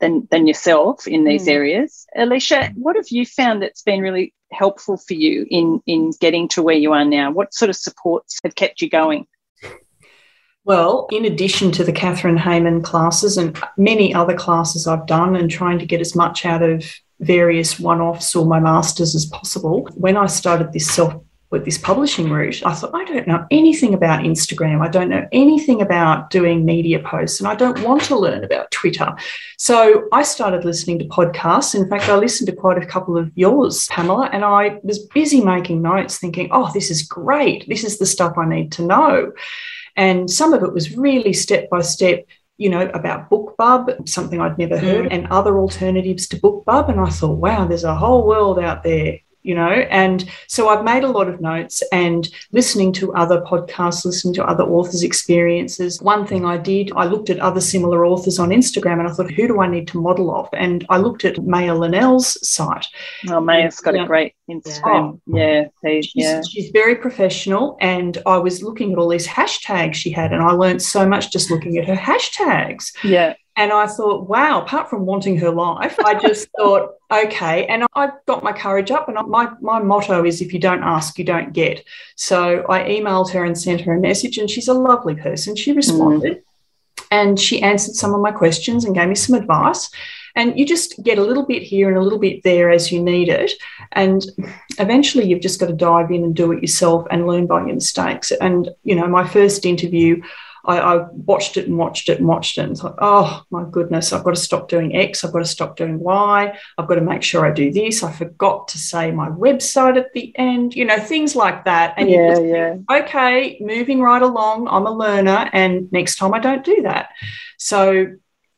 than, than yourself in these mm. areas. Alicia, what have you found that's been really helpful for you in, in getting to where you are now? What sort of supports have kept you going? Well, in addition to the Kathryn Heyman classes and many other classes I've done and trying to get as much out of various one-offs or my masters as possible, when I started this self with this publishing route, I thought, I don't know anything about Instagram. I don't know anything about doing media posts, and I don't want to learn about Twitter. So I started listening to podcasts. In fact, I listened to quite a couple of yours, Pamela, and I was busy making notes thinking, oh, this is great. This is the stuff I need to know. And some of it was really step by step you know, about BookBub, something I'd never heard, mm. and other alternatives to BookBub. And I thought, wow, there's a whole world out there you know and so i've made a lot of notes and listening to other podcasts listening to other authors experiences one thing i did i looked at other similar authors on instagram and i thought who do i need to model off and i looked at maya linnell's site oh maya's got yeah. a great instagram oh, yeah she's, yeah she's very professional and i was looking at all these hashtags she had and i learned so much just looking at her hashtags yeah and I thought, wow, apart from wanting her life, I just (laughs) thought, okay. And I got my courage up. And my, my motto is if you don't ask, you don't get. So I emailed her and sent her a message, and she's a lovely person. She responded mm. and she answered some of my questions and gave me some advice. And you just get a little bit here and a little bit there as you need it. And eventually you've just got to dive in and do it yourself and learn by your mistakes. And, you know, my first interview, I, I, watched it and watched it and watched it and thought, oh my goodness, I've got to stop doing X, I've got to stop doing Y, I've got to make sure I do this. I forgot to say my website at the end, you know, things like that. And yeah, just, yeah. Okay, moving right along. I'm a learner, and next time I don't do that. So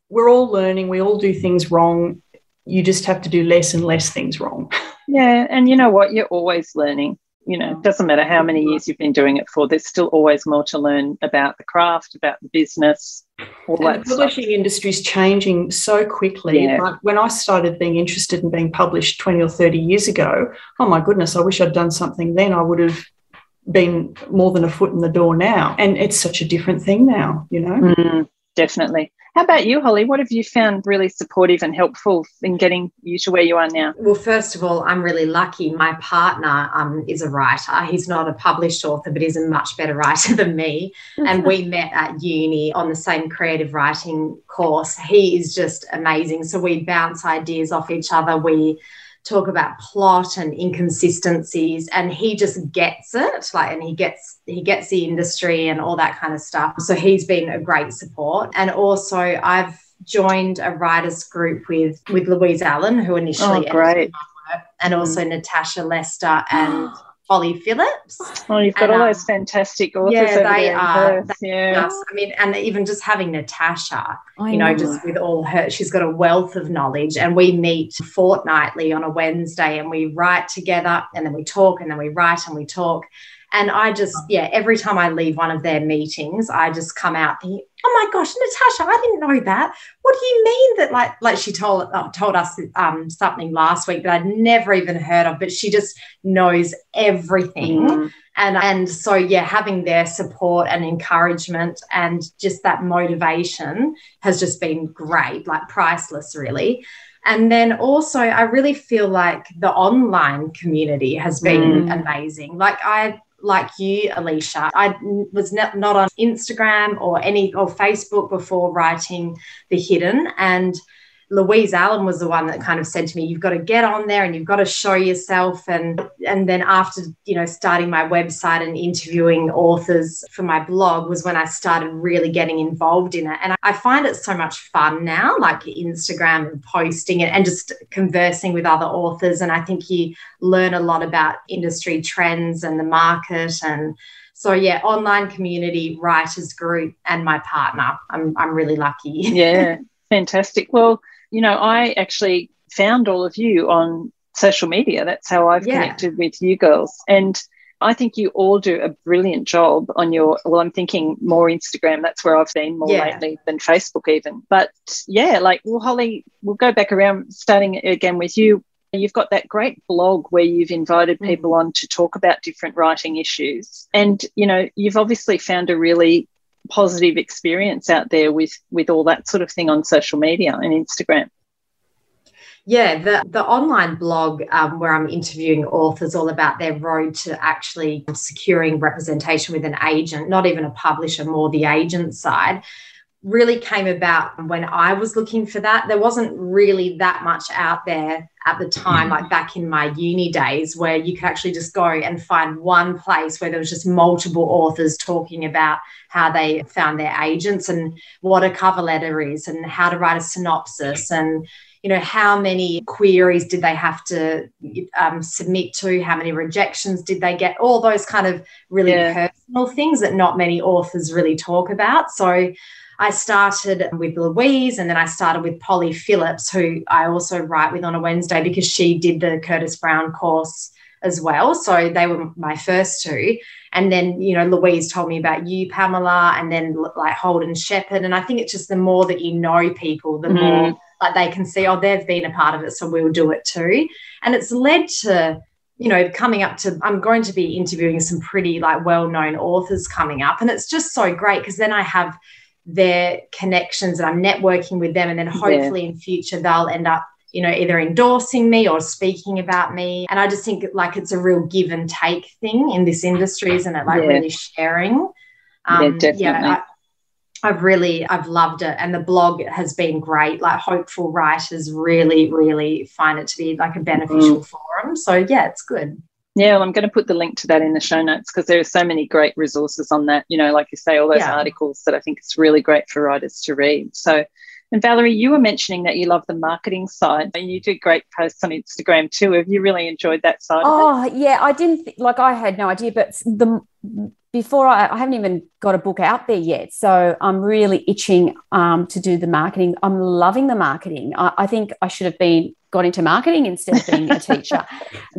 we're all learning, we all do things wrong. You just have to do less and less things wrong. (laughs) Yeah, and you know what? You're always learning you know, it doesn't matter how many years you've been doing it for, there's still always more to learn about the craft, about the business, all and that the publishing stuff. industry is changing so quickly. Yeah. Like when I started being interested in being published 20 or 30 years ago, oh my goodness, I wish I'd done something then. I would have been more than a foot in the door now. And it's such a different thing now, you know? Mm, definitely. How about you, Holly? What have you found really supportive and helpful in getting you to where you are now? Well, first of all, I'm really lucky. My partner um, is a writer. He's not a published author, but he's a much better writer (laughs) than me. and we (laughs) met at uni on the same creative writing course. He is just amazing. So we bounce ideas off each other. We talk about plot and inconsistencies and he just gets it like and he gets he gets the industry and all that kind of stuff so he's been a great support and also i've joined a writers group with with louise allen who initially oh, great. and also mm. natasha lester and (gasps) Polly Phillips. Oh, you've got and, all those um, fantastic authors yeah, over they there are. yeah. I mean, and even just having Natasha, I you know, know, just with all her, she's got a wealth of knowledge. And we meet fortnightly on a Wednesday and we write together and then we talk and then we write and we talk. And I just, yeah, every time I leave one of their meetings, I just come out thinking, oh my gosh, Natasha, I didn't know that. What do you mean that like like she told uh, told us um, something last week that I'd never even heard of, but she just knows everything. Mm. And and so yeah, having their support and encouragement and just that motivation has just been great, like priceless, really. And then also, I really feel like the online community has been mm. amazing. Like I like you, Alicia. I was not on Instagram or any or Facebook before writing The Hidden. And Louise Allen was the one that kind of said to me, "You've got to get on there and you've got to show yourself." And and then after you know starting my website and interviewing authors for my blog was when I started really getting involved in it. And I find it so much fun now, like Instagram and posting it and just conversing with other authors. And I think you learn a lot about industry trends and the market and. So yeah, online community, writers group, and my partner. I'm I'm really lucky. Yeah, fantastic. Well, you know, I actually found all of you on social media. That's how I've yeah. connected with you girls. And I think you all do a brilliant job on your, well, I'm thinking more Instagram. That's where I've been more yeah. lately than Facebook, even. But yeah, like, well, Holly, we'll go back around starting again with you. You've got that great blog where you've invited mm. people on to talk about different writing issues. And, you know, you've obviously found a really positive experience out there with with all that sort of thing on social media and Instagram. Yeah, the, the online blog um, where I'm interviewing authors all about their road to actually securing representation with an agent, not even a publisher, more the agent side, really came about when I was looking for that. There wasn't really that much out there at the time, like back in my uni days, where you could actually just go and find one place where there was just multiple authors talking about how they found their agents and what a cover letter is and how to write a synopsis and you know how many queries did they have to um, submit to how many rejections did they get all those kind of really yeah. personal things that not many authors really talk about so I started with Louise and then I started with Polly Phillips, who I also write with on a Wednesday because she did the Curtis Brown course as well. So they were my first two. And then, you know, Louise told me about you, Pamela, and then like Holden Sheppard. And I think it's just the more that you know people, the mm. more like they can see, oh, they've been a part of it, so we'll do it too. And it's led to, you know, coming up to, I'm going to be interviewing some pretty like well known authors coming up. And it's just so great because then I have their connections and I'm networking with them. And then hopefully yeah. in future they'll end up, you know, either endorsing me or speaking about me. And I just think like it's a real give and take thing in this industry, isn't it? Like yeah. really sharing. Um, yeah, definitely. Yeah, I've really I've loved it and the blog has been great like hopeful writers really really find it to be like a beneficial mm. forum so yeah it's good yeah well, I'm going to put the link to that in the show notes because there are so many great resources on that you know like you say all those yeah. articles that I think it's really great for writers to read so and Valerie, you were mentioning that you love the marketing side and you do great posts on Instagram too. Have you really enjoyed that side? Oh, yeah. I didn't, th- like, I had no idea, but the before I, I, haven't even got a book out there yet. So I'm really itching um, to do the marketing. I'm loving the marketing. I, I, think I should have been got into marketing instead of being a (laughs) teacher.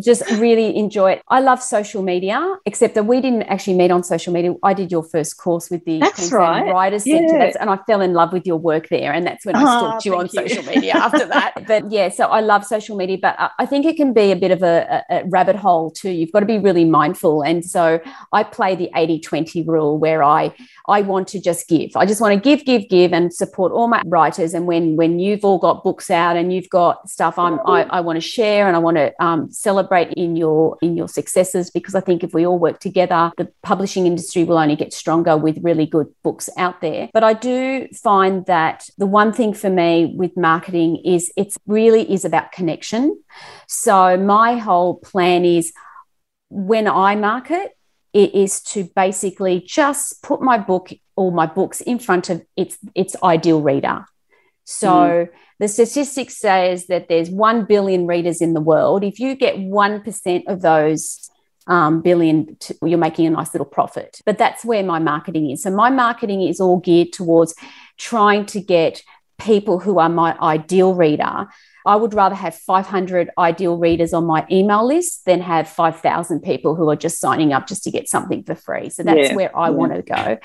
Just really enjoy it. I love social media, except that we didn't actually meet on social media. I did your first course with the that's right. Writers yeah. Centre, and I fell in love with your work there. And that's when I ah, stalked you on you. social media after (laughs) that. But yeah, so I love social media, but I think it can be a bit of a, a rabbit hole too. You've got to be really mindful. And so I play the 80 20 rule where I I want to just give. I just want to give, give, give, and support all my writers. And when when you've all got books out and you've got stuff, I'm I, I want to share and I want to um, celebrate in your in your successes because I think if we all work together, the publishing industry will only get stronger with really good books out there. But I do find that the one thing for me with marketing is it's really is about connection. So my whole plan is when I market, it is to basically just put my book or my books in front of its its ideal reader. So mm. The statistics says that there's 1 billion readers in the world. If you get 1% of those um, billion, to, you're making a nice little profit. But that's where my marketing is. So my marketing is all geared towards trying to get people who are my ideal reader I would rather have 500 ideal readers on my email list than have 5,000 people who are just signing up just to get something for free. So that's yeah. where I yeah. want to go.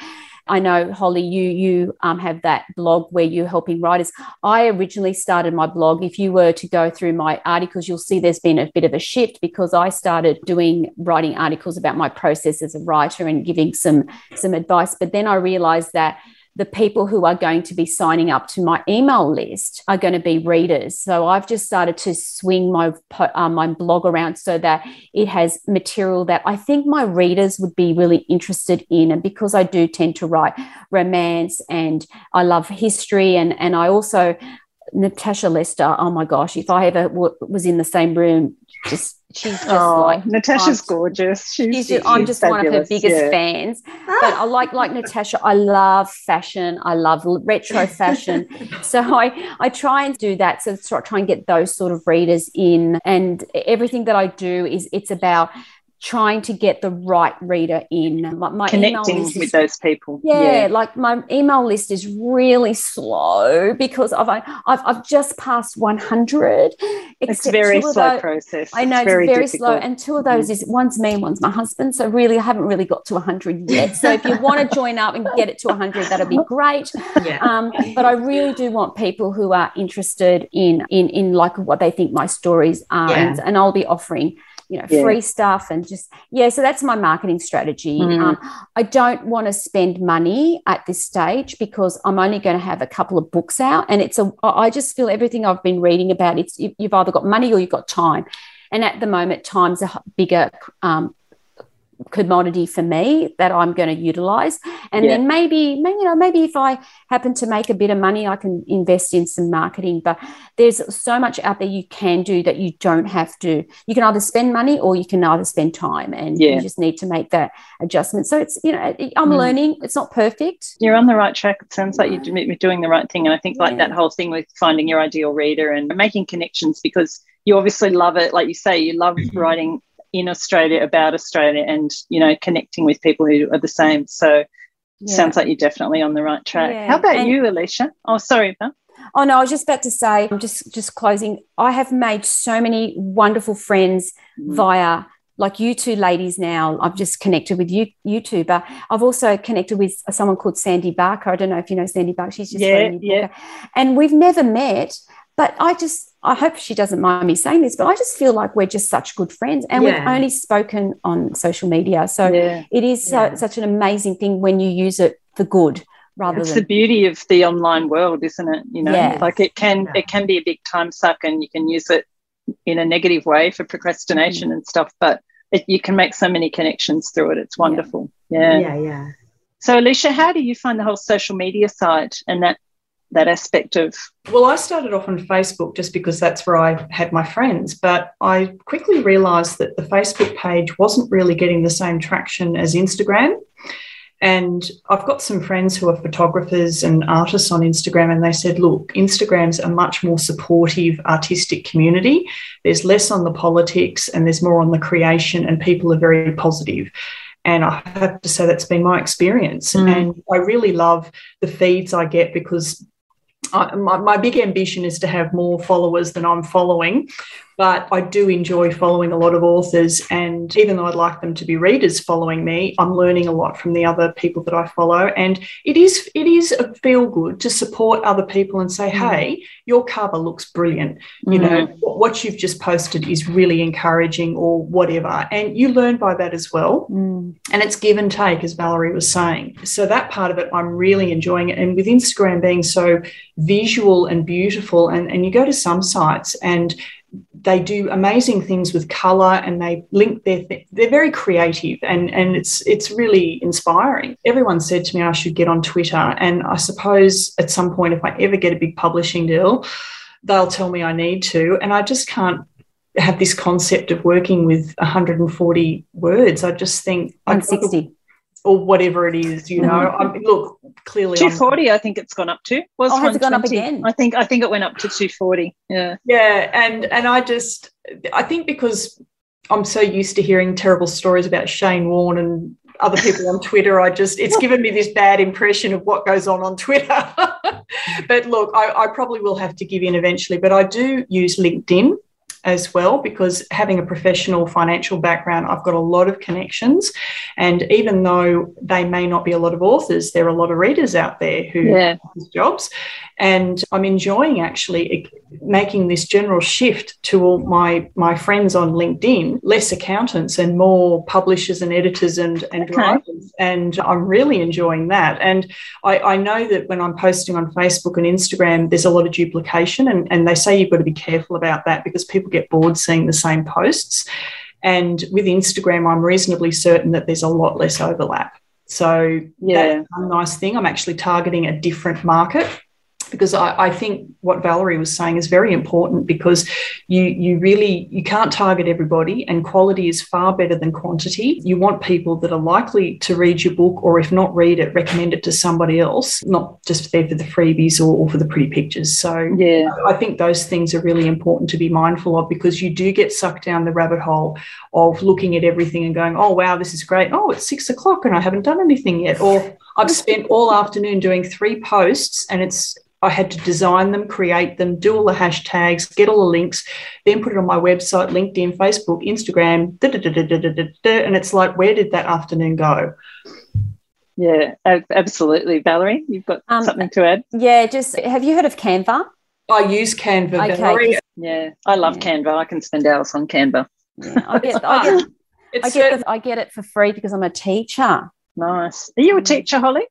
I know Holly, you you um, have that blog where you're helping writers. I originally started my blog. If you were to go through my articles, you'll see there's been a bit of a shift because I started doing writing articles about my process as a writer and giving some some advice. But then I realized that the people who are going to be signing up to my email list are going to be readers. So I've just started to swing my uh, my blog around so that it has material that I think my readers would be really interested in. And because I do tend to write romance and I love history, and and I also Natasha Lester. Oh my gosh, if I ever w- was in the same room, just she's just oh, like Natasha's gorgeous. She's, she's just, I'm just fabulous. one of her biggest yeah. fans. Ah. But I like like Natasha. I love fashion. I love retro fashion. (laughs) so I I try and do that. So try and get those sort of readers in. And everything that I do is it's about trying to get the right reader in. My, my Connecting with is, those people. Yeah, yeah, like my email list is really slow because I've I've, I've just passed 100. It's very slow those, process. I know it's, very, very slow. And two of those mm. is one's me and one's my husband. So really, I haven't really got to 100 yet. So if you want to join up and get it to 100, that'll be great. (laughs) Yeah. Um, but I really do want people who are interested in in in like what they think my stories are, yeah. and, and I'll be offering you know, yeah. free stuff and just, yeah. So that's my marketing strategy. Mm. Um, I don't want to spend money at this stage because I'm only going to have a couple of books out. And it's a, I just feel everything I've been reading about, it's, you've either got money or you've got time. And at the moment, time's a bigger um, commodity for me that I'm going to utilize. And yeah. then maybe, maybe, you know, maybe if I happen to make a bit of money, I can invest in some marketing. But there's so much out there you can do that you don't have to. You can either spend money or you can either spend time, and yeah. you just need to make that adjustment. So it's, you know, I'm mm. learning. It's not perfect. You're on the right track. It sounds like you're doing the right thing. And I think like yeah. that whole thing with finding your ideal reader and making connections because you obviously love it. Like you say, you love mm-hmm. writing in Australia about Australia and you know connecting with people who are the same. So yeah. sounds like you're definitely on the right track. Yeah. How about and, you, Alicia? Oh, sorry, Belle. Oh no, I was just about to say, I'm just just closing. I have made so many wonderful friends mm. via like you two ladies now. I've just connected with you, you two, but I've also connected with someone called Sandy Barker. I don't know if you know Sandy Barker. She's just yeah, yeah. and we've never met, but I just I hope she doesn't mind me saying this, but I just feel like we're just such good friends and yeah. we've only spoken on social media. So yeah. it is yeah. such an amazing thing when you use it for good rather it's than the beauty of the online world, isn't it? You know, like it can it can be a big time suck and you can use it in a negative way for procrastination mm. and stuff, but it, you can make so many connections through it. It's wonderful. Yeah. Yeah, yeah. So, Alicia, how do you find the whole social media side and that that aspect of? Well, I started off on Facebook just because that's where I had my friends, but I quickly realised that the Facebook page wasn't really getting the same traction as Instagram. And I've got some friends who are photographers and artists on Instagram, and they said, look, Instagram's a much more supportive artistic community. There's less on the politics and there's more on the creation, and people are very positive. And I have to say that's been my experience. Mm. And I really love the feeds I get because My, my, big ambition is to have more followers than I'm following. But I do enjoy following a lot of authors. And even though I'd like them to be readers following me, I'm learning a lot from the other people that I follow. And it is it is a feel good to support other people and say, mm. hey, your cover looks brilliant. You mm. know, what you've just posted is really encouraging or whatever. And you learn by that as well. Mm. And it's give and take, as Valerie was saying. So that part of it, I'm really enjoying it. And with Instagram being so visual and beautiful, and, and you go to some sites and they do amazing things with color and they link their th- they're very creative and and it's it's really inspiring. Everyone said to me i should get on twitter. And i suppose at some point if i ever get a big publishing deal they'll tell me i need to. And i just can't have this concept of working with 140 words. I just think 160 or whatever it is, you know. (laughs) I mean, look, clearly, 240. I'm, I think it's gone up to. Was oh, has it gone up again? I think I think it went up to 240. Yeah, yeah, and and I just I think because I'm so used to hearing terrible stories about Shane Warne and other people on Twitter. I just it's given me this bad impression of what goes on on Twitter. (laughs) but look, I, I probably will have to give in eventually. But I do use LinkedIn as well because having a professional financial background, I've got a lot of connections. And even though they may not be a lot of authors, there are a lot of readers out there who yeah. have jobs. And I'm enjoying actually making this general shift to all my, my friends on LinkedIn, less accountants and more publishers and editors and, and okay. writers. And I'm really enjoying that. And I, I know that when I'm posting on Facebook and Instagram, there's a lot of duplication. And, and they say you've got to be careful about that because people get bored seeing the same posts. And with Instagram, I'm reasonably certain that there's a lot less overlap. So yeah. that's a nice thing. I'm actually targeting a different market because I, I, think what Valerie was saying is very important because you you really you can't target everybody and quality is far better than quantity. You want people that are likely to read your book or if not read it, recommend it to somebody else, not just there for the freebies or, or for the pretty pictures. So yeah, I think those things are really important to be mindful of because you do get sucked down the rabbit hole of looking at everything and going, oh wow, this is great. Oh, it's six o'clock and I haven't done anything yet. Or I've spent all afternoon doing three posts and it's I had to design them, create them, do all the hashtags, get all the links, then put it on my website, LinkedIn, Facebook, Instagram, and it's like, where did that afternoon go? Yeah, absolutely. Valerie, you've got um, something to add? Yeah, just have you heard of Canva? I use Canva. Okay. Valerie. Yeah, I love yeah. Canva. I can spend hours on Canva. Yeah, I get, (laughs) I get, I get, the, I get it for free because I'm a teacher. Nice. Are you a teacher, Holly?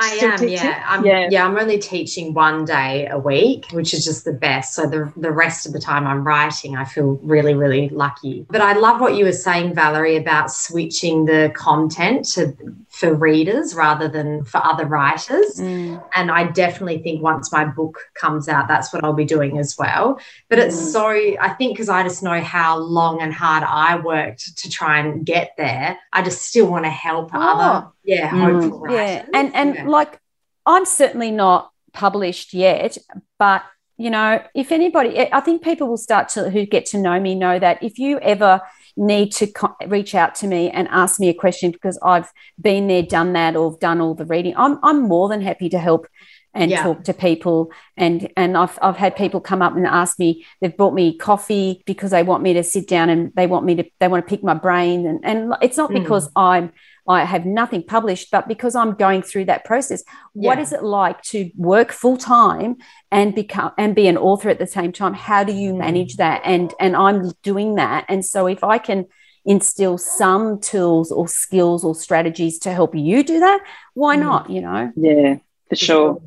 I am, yeah. I'm, yeah. Yeah, I'm only teaching one day a week, which is just the best. So the, the rest of the time I'm writing, I feel really, really lucky. But I love what you were saying, Valerie, about switching the content to for readers rather than for other writers. Mm. And I definitely think once my book comes out, that's what I'll be doing as well. But mm. it's so, I think, because I just know how long and hard I worked to try and get there, I just still want to help oh. other, yeah, mm. hopeful writers. Yeah. And, and yeah. like, I'm certainly not published yet, but you know, if anybody, I think people will start to who get to know me know that if you ever need to co- reach out to me and ask me a question because I've been there, done that, or done all the reading. I'm, I'm more than happy to help and yeah. talk to people and and I've, I've had people come up and ask me they've brought me coffee because they want me to sit down and they want me to they want to pick my brain and and it's not mm. because I'm I have nothing published, but because I'm going through that process, yeah. what is it like to work full time and become and be an author at the same time? How do you manage that? And and I'm doing that. And so if I can instill some tools or skills or strategies to help you do that, why mm. not? You know? Yeah, for sure.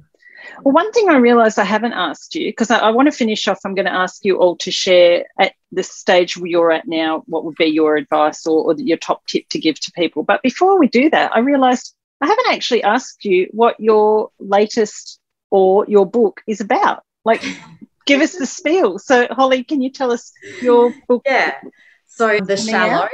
Well, one thing I realized I haven't asked you, because I, I, want to finish off, I'm going to ask you all to share at the stage you're at now, what would be your advice or, or your top tip to give to people. But before we do that, I realized I haven't actually asked you what your latest or your book is about. Like, (laughs) give us the spiel. So, Holly, can you tell us your book? Yeah. So, The Shallows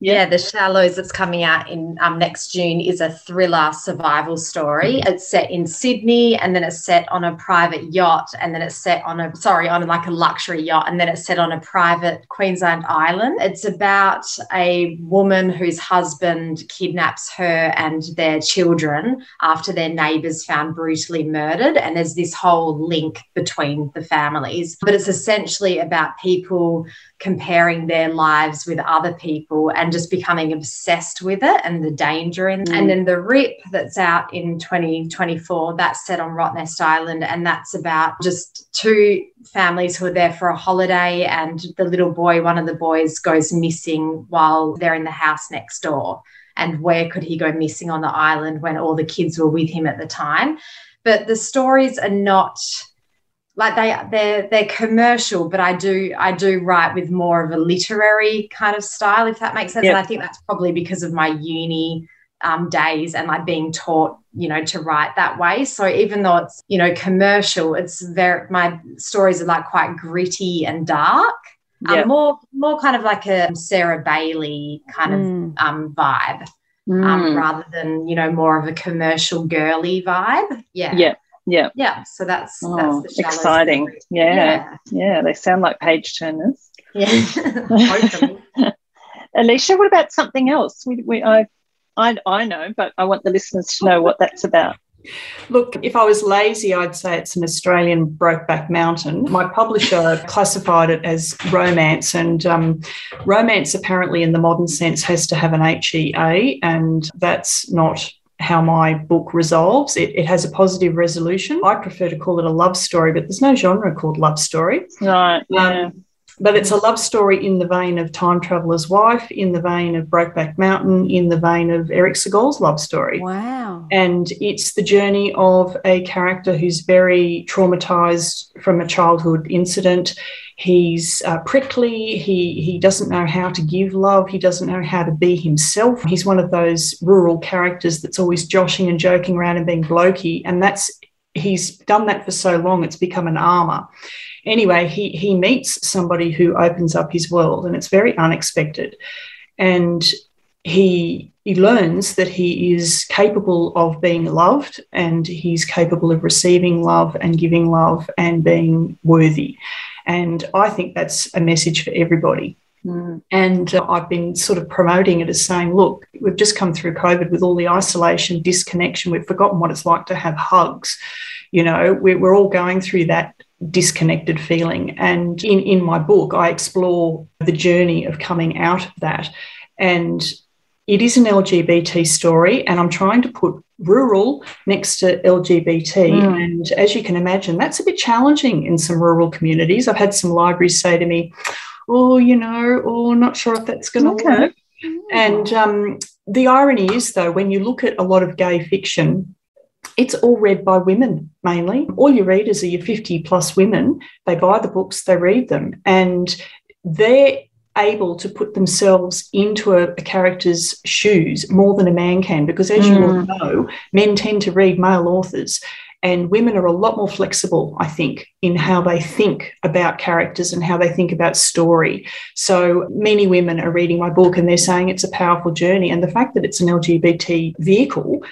yeah. yeah. The Shallows that's coming out in um, next June is a thriller survival story. It's set in Sydney and then it's set on a private yacht and then it's set on a, sorry, on like a luxury yacht and then it's set on a private Queensland island. It's about a woman whose husband kidnaps her and their children after their neighbours found brutally murdered. And there's this whole link between the families. But it's essentially about people comparing their lives with other people and just becoming obsessed with it and the danger in mm. and then the rip that's out in 2024 that's set on rottnest island and that's about just two families who are there for a holiday and the little boy one of the boys goes missing while they're in the house next door and where could he go missing on the island when all the kids were with him at the time but the stories are not like they they're they're commercial but i do i do write with more of a literary kind of style if that makes sense yep. and i think that's probably because of my uni um, days and like being taught you know to write that way so even though it's you know commercial it's very my stories are like quite gritty and dark um, yep. um, more more kind of like a sarah bailey kind mm. of um, vibe um, mm. rather than you know more of a commercial girly vibe yeah yeah yeah. Yeah. So that's oh, that's exciting. Yeah. yeah. yeah. They sound like page turners. Yeah. (laughs) (laughs) Alicia, what about something else? We, we I, I I know, but I want the listeners to know what that's about. Look, if I was lazy, I'd say it's an Australian Brokeback Mountain. My publisher (laughs) classified it as romance, and um, romance apparently, in the modern sense, has to have an HEA, and that's not how my book resolves. It, it, has a positive resolution. I prefer to call it a love story, but there's no genre called love story. Right. Yeah. Um, but it's a love story in the vein of Time Traveler's Wife, in the vein of Brokeback Mountain, in the vein of Erich Segal's love story. Wow. And it's the journey of a character who's very traumatized from a childhood incident. He's uh, prickly. He he doesn't know how to give love. He doesn't know how to be himself. He's one of those rural characters that's always joshing and joking around and being blokey. And that's he's done that for so long. It's become an armor. Anyway, he he meets somebody who opens up his world, and it's very unexpected. And he he learns that he is capable of being loved and he's capable of receiving love and giving love and being worthy and I think that's a message for everybody. Mm. And uh, I've been sort of promoting it as saying, look, we've just come through COVID with all the isolation, disconnection. We've forgotten what it's like to have hugs. You know, we're, we're all going through that disconnected feeling. And in, in my book, I explore the journey of coming out of that. And it is an LGBT story, and I'm trying to put rural next to LGBT. Mm. And as you can imagine, that's a bit challenging in some rural communities. I've had some libraries say to me, Oh, you know, oh, not sure if that's going to okay. work. Mm. And um, the irony is, though, when you look at a lot of gay fiction, it's all read by women mainly. All your readers are your 50 plus women. They buy the books, they read them, and they're able to put themselves into a, a, character's shoes more than a man can, because as mm. you all know, men tend to read male authors. And women are a lot more flexible, I think, in how they think about characters and how they think about story. So many women are reading my book and they're saying it's a powerful journey. And the fact that it's an LGBT vehicle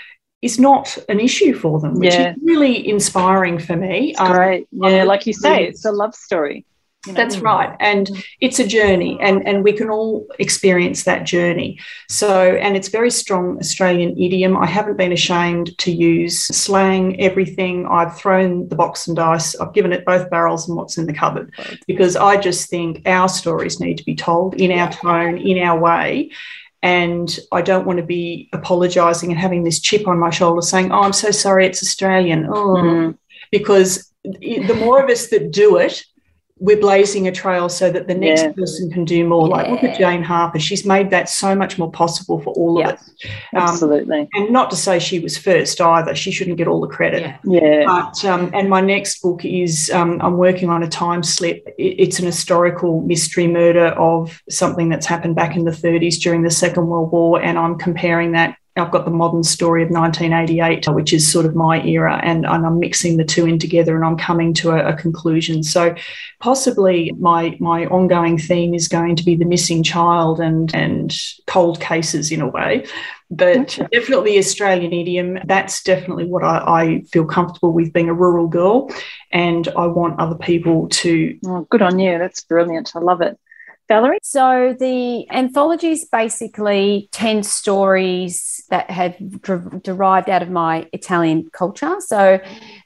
is not an issue for them, which yeah. is really inspiring for me. Um, great. Yeah, like you say, it's a love story. You know? That's right. And it's a journey, and, and we can all experience that journey. So, and it's very strong Australian idiom. I haven't been ashamed to use slang, everything. I've thrown the box and dice, I've given it both barrels and what's in the cupboard because I just think our stories need to be told in our tone, in our way. And I don't want to be apologising and having this chip on my shoulder saying, Oh, I'm so sorry, it's Australian. Oh, mm. because the more of us that do it, we're blazing a trail so that the next yeah. person can do more. Yeah. Like look at Jane Harper; she's made that so much more possible for all yeah. of us. Um, Absolutely, and not to say she was first either; she shouldn't get all the credit. Yeah, yeah. But um, and my next book is um, I'm working on a time slip. It's an historical mystery murder of something that's happened back in the 30s during the Second World War, and I'm comparing that I've got the modern story of 1988, which is sort of my era, and, and I'm mixing the two in together and I'm coming to a, a, conclusion. So possibly my my ongoing theme is going to be the missing child and and cold cases in a way. But okay. definitely Australian idiom, that's definitely what I, I, feel comfortable with being a rural girl. And I want other people to. Oh, good on you. That's brilliant. I love it. Valerie? So the anthology is basically 10 stories that have derived out of my Italian culture. So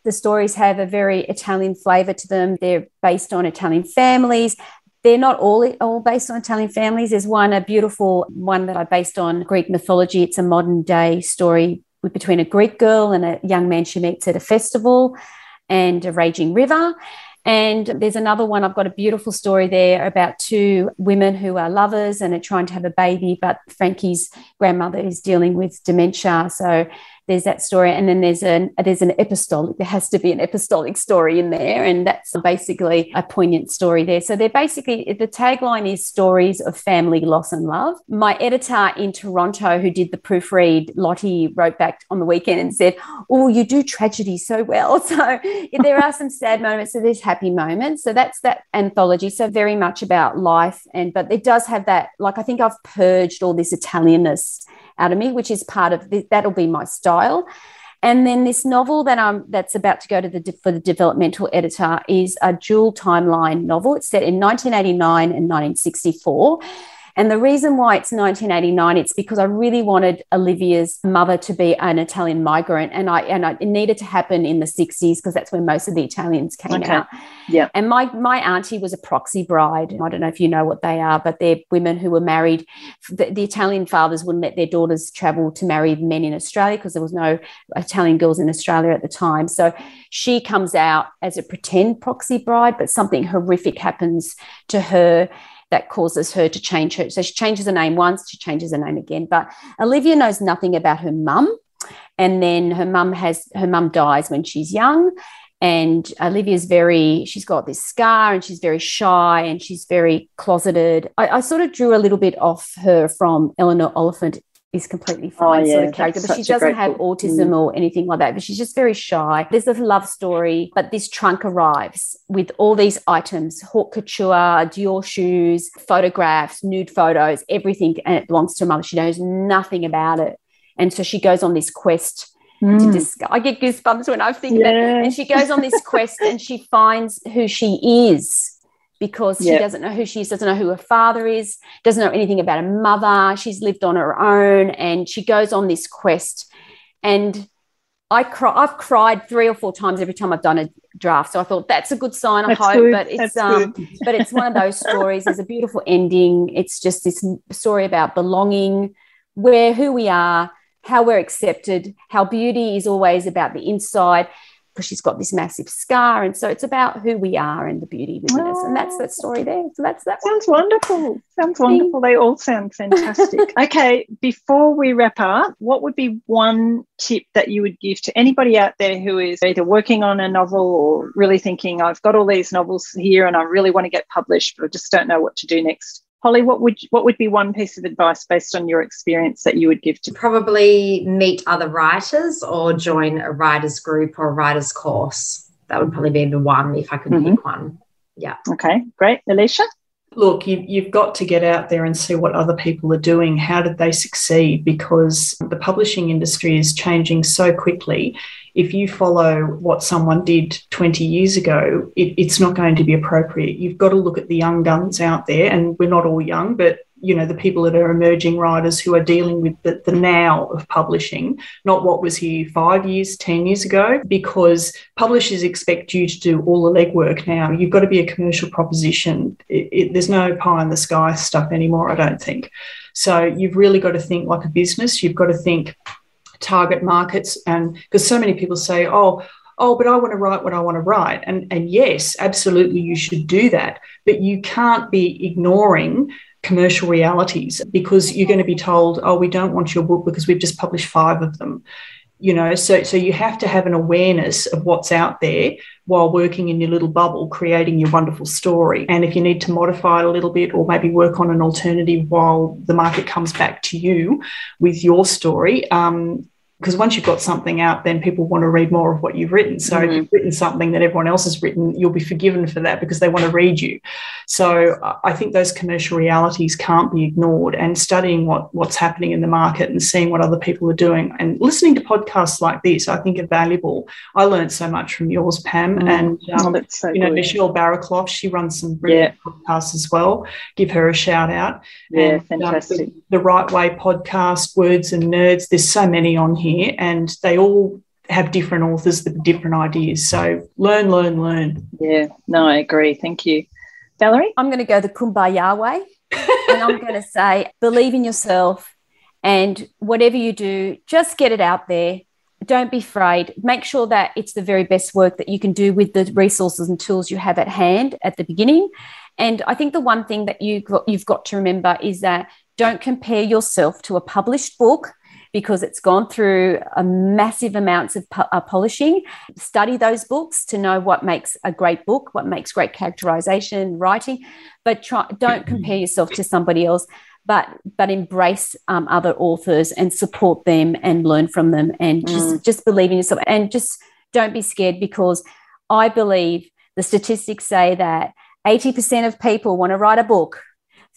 the stories have a very Italian flavor to them. They're based on Italian families. They're not all, all based on Italian families. There's one, a beautiful one that I based on Greek mythology. It's a modern day story between a Greek girl and a young man she meets at a festival and a raging river. And there's another one, I've got a beautiful story there about two women who are lovers and are trying to have a baby, but Frankie's grandmother is dealing with dementia. So there's that story and then there's an there's an epistolic there has to be an epistolic story in there and that's basically a poignant story there. So they're basically the tagline is stories of family loss and love. My editor in toronto who did the proofread lottie wrote back on the weekend and said oh you do tragedy so well. (laughs) So there are some sad moments so there's happy moments. So that's that anthology so very much about life and but it does have that like i think i've purged all this italianness out of me, which is part of the, that'll be my style. And then this novel that I'm that's about to go to the for the developmental editor is a dual timeline novel. It's set in 1989 and 1964. And the reason why it's 1989, it's because I really wanted Olivia's mother to be an Italian migrant, and I and I, it needed to happen in the 60s because that's when most of the Italians came okay. out. Yeah. And my my auntie was a proxy bride. I don't know if you know what they are, but they're women who were married. The, the Italian fathers wouldn't let their daughters travel to marry men in Australia because there was no Italian girls in Australia at the time. So she comes out as a pretend proxy bride, but something horrific happens to her that causes her to change her. So she changes her name once, she changes her name again. But Olivia knows nothing about her mum. And then her mum has her mum dies when she's young. And Olivia's very, she's got this scar and she's very shy and she's very closeted. I, I sort of drew a little bit off her from Eleanor Oliphant is completely oh, fine oh, yeah, sort of character, but she doesn't have book. autism mm. or anything like that. But she's just very shy. There's a love story, but this trunk arrives with all these items: haute couture, Dior shoes, photographs, nude photos, everything, and it belongs to her mother. She knows nothing about it, and so she goes on this quest. Mm. To discover. I get goosebumps when I think yeah. that. And she goes on this quest and she (laughs) finds who she is because yep. she doesn't know who she is, doesn't know who her father is, doesn't know anything about her mother. She's lived on her own and she goes on this quest. And I cry, I've cried three or four times every time I've done a draft. So I thought that's a good sign, I that's hope. Good. But it's that's um, (laughs) but it's one of those stories. There's a beautiful ending. It's just this story about belonging, where who we are, how we're accepted, how beauty is always about the inside because she's got this massive scar. And so it's about who we are and the beauty within oh, us. And that's ah. that story there. So that's that. Sounds one. wonderful. Sounds wonderful. They all sound fantastic. (laughs) okay. Before we wrap up, what would be one tip that you would give to anybody out there who is either working on a novel or really thinking, I've got all these novels here and I really want to get published, but I just don't know what to do next? Holly, what would what would be one piece of advice based on your experience that you would give to probably meet other writers or join a writers group or a writers course? That would probably be the one if I could mm-hmm. pick one. Yeah. Okay, great. Alicia? Look, you, you've got to get out there and see what other people are doing. How did they succeed? Because the publishing industry is changing so quickly if you follow what someone did 20 years ago, it, it's not going to be appropriate. You've got to look at the young guns out there, and we're not all young, but you know the people that are emerging writers who are dealing with the, the now of publishing not what was here five years ten years ago because publishers expect you to do all the legwork now. You've got to be a commercial proposition. It, it, there's no pie in the sky stuff anymore i don't think. So you've really got to think like a business. You've got to think target markets and because so many people say oh oh but i want to write what i want to write. And and yes absolutely you should do that but you can't be ignoring commercial realities because you're going to be told oh we don't want your book because we've just published five of them. You know so so you have to have an awareness of what's out there while working in your little bubble creating your wonderful story. And if you need to modify it a little bit or maybe work on an alternative while the market comes back to you with your story um, because once you've got something out, then people want to read more of what you've written. So mm-hmm. if you've written something that everyone else has written, you'll be forgiven for that because they want to read you. So I think those commercial realities can't be ignored. And studying what what's happening in the market and seeing what other people are doing and listening to podcasts like this, I think are valuable. I learned so much from yours, Pam, mm-hmm. and um, oh, so you know good. Michelle Barraclough. She runs some brilliant yeah. podcasts as well. Give her a shout out. Yeah, and, fantastic. Um, the, the Right Way podcast, Words and Nerds. There's so many on here here, and they all have different authors with different ideas. So learn, learn, learn. Yeah, no, I agree. Thank you. Valerie? I'm going to go the kumbaya way. and I'm going (laughs) to say, believe in yourself and whatever you do, just get it out there. Don't be afraid. Make sure that it's the very best work that you can do with the resources and tools you have at hand at the beginning. And I think the one thing that you you've got to remember is that don't compare yourself to a published book because it's gone through a massive amounts of uh, polishing. Study those books to know what makes a great book, what makes great characterization, writing, but try, don't compare yourself to somebody else. But but embrace um, other authors and support them and learn from them and just mm. just believe in yourself and just don't be scared because I believe the statistics say that 80% of people want to write a book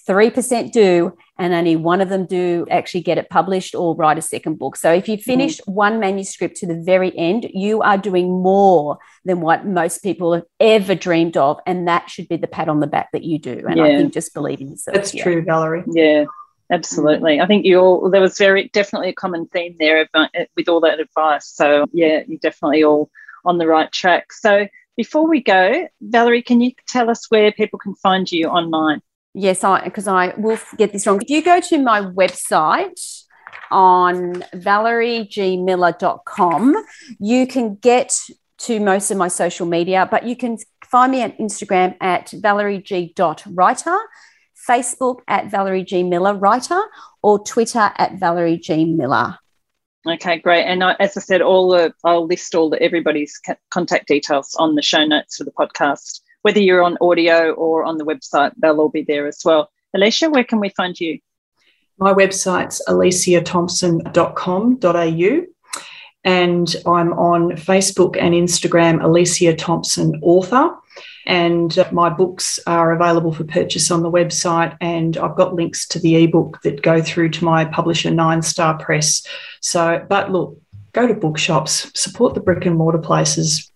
3% do and only one of them do actually get it published or write a second book. So if you mm-hmm. finish mm-hmm. one manuscript to the very end, you are doing more than what most people have ever dreamed of. And that should be the pat on the back that you do. And yeah. I think just believe in yourself. That's yeah. true, Valerie. Yeah. Absolutely. I think you all, there was very definitely a common theme there uh, with all that advice. So, yeah, you're definitely all on the right track. So, before we go, Valerie, can you tell us where people can find you online? Yes, I because I will get this wrong. If you go to my website on valeriegmiller.com, you can get to most of my social media, but you can find me on Instagram at valerieg.writer, Facebook at Valerie G. Miller Writer, or Twitter at Valerie G. Miller. Okay, great. And I, as I said, all the I'll list all the everybody's contact details on the show notes for the podcast whether you're on audio or on the website, they'll all be there as well. Alicia, where can we find you? My website's aliciathompson.com.au and I'm on Facebook and Instagram, Alicia Thompson Author. And uh, my books are available for purchase on the website. And I've got links to the ebook that go through to my publisher, Nine Star Press. So, but look, go to bookshops, support the brick and mortar places.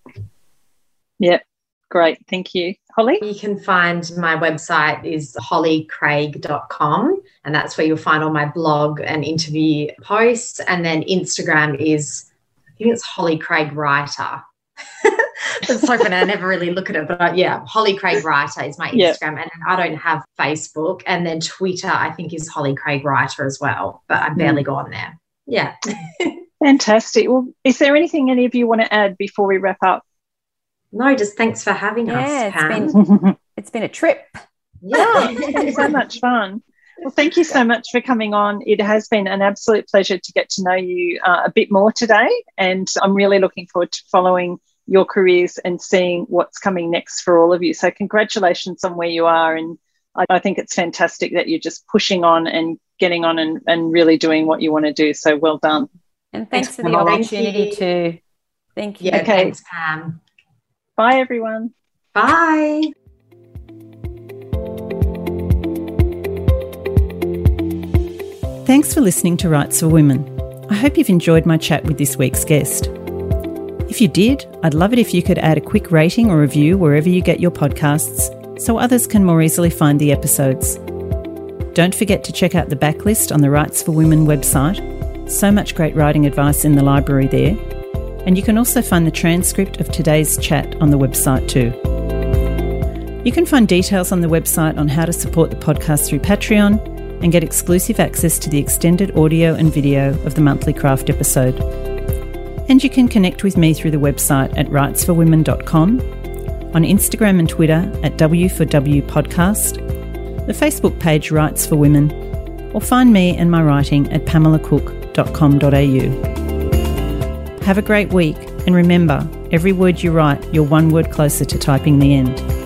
Yep, Great, thank you. Holly? You can find my website is hollycraig.com and that's where you'll find all my blog and interview posts. And then Instagram is, I think it's Holly Craig Writer. (laughs) It's so funny. I never really look at it, but I, yeah, Holly Craig Writer is my Instagram, yep. and then I don't have Facebook, and then Twitter I think is Holly Craig Writer as well, but I barely mm. go on there. Yeah. (laughs) Fantastic. Well, is there anything any of you want to add before we wrap up? No, just thanks for having yeah, us. Yeah, it's been, (laughs) it's been a trip. Yeah, (laughs) so much fun. Well, thank you so much for coming on. It has been an absolute pleasure to get to know you uh, a bit more today. And I'm really looking forward to following your careers and seeing what's coming next for all of you. So, congratulations on where you are. And I, I think it's fantastic that you're just pushing on and getting on and, and really doing what you want to do. So, well done. And thanks, thanks for the opportunity to. Thank you. Yeah, okay. thanks, Pam. Bye, everyone. Bye. Thanks for listening to Writes for Women. I hope you've enjoyed my chat with this week's guest. If you did, I'd love it if you could add a quick rating or review wherever you get your podcasts so others can more easily find the episodes. Don't forget to check out the backlist on the Writes for Women website. So much great writing advice in the library there and you can also find the transcript of today's chat on the website too. You can find details on the website on how to support the podcast through Patreon and get exclusive access to the extended audio and video of the monthly craft episode. And you can connect with me through the website at writesforwomen.com, on Instagram and Twitter at W4W Podcast, the Facebook page Writes for Women, or find me and my writing at pamelacook.com.au. Have a great week, and remember every word you write, you're one word closer to typing the end.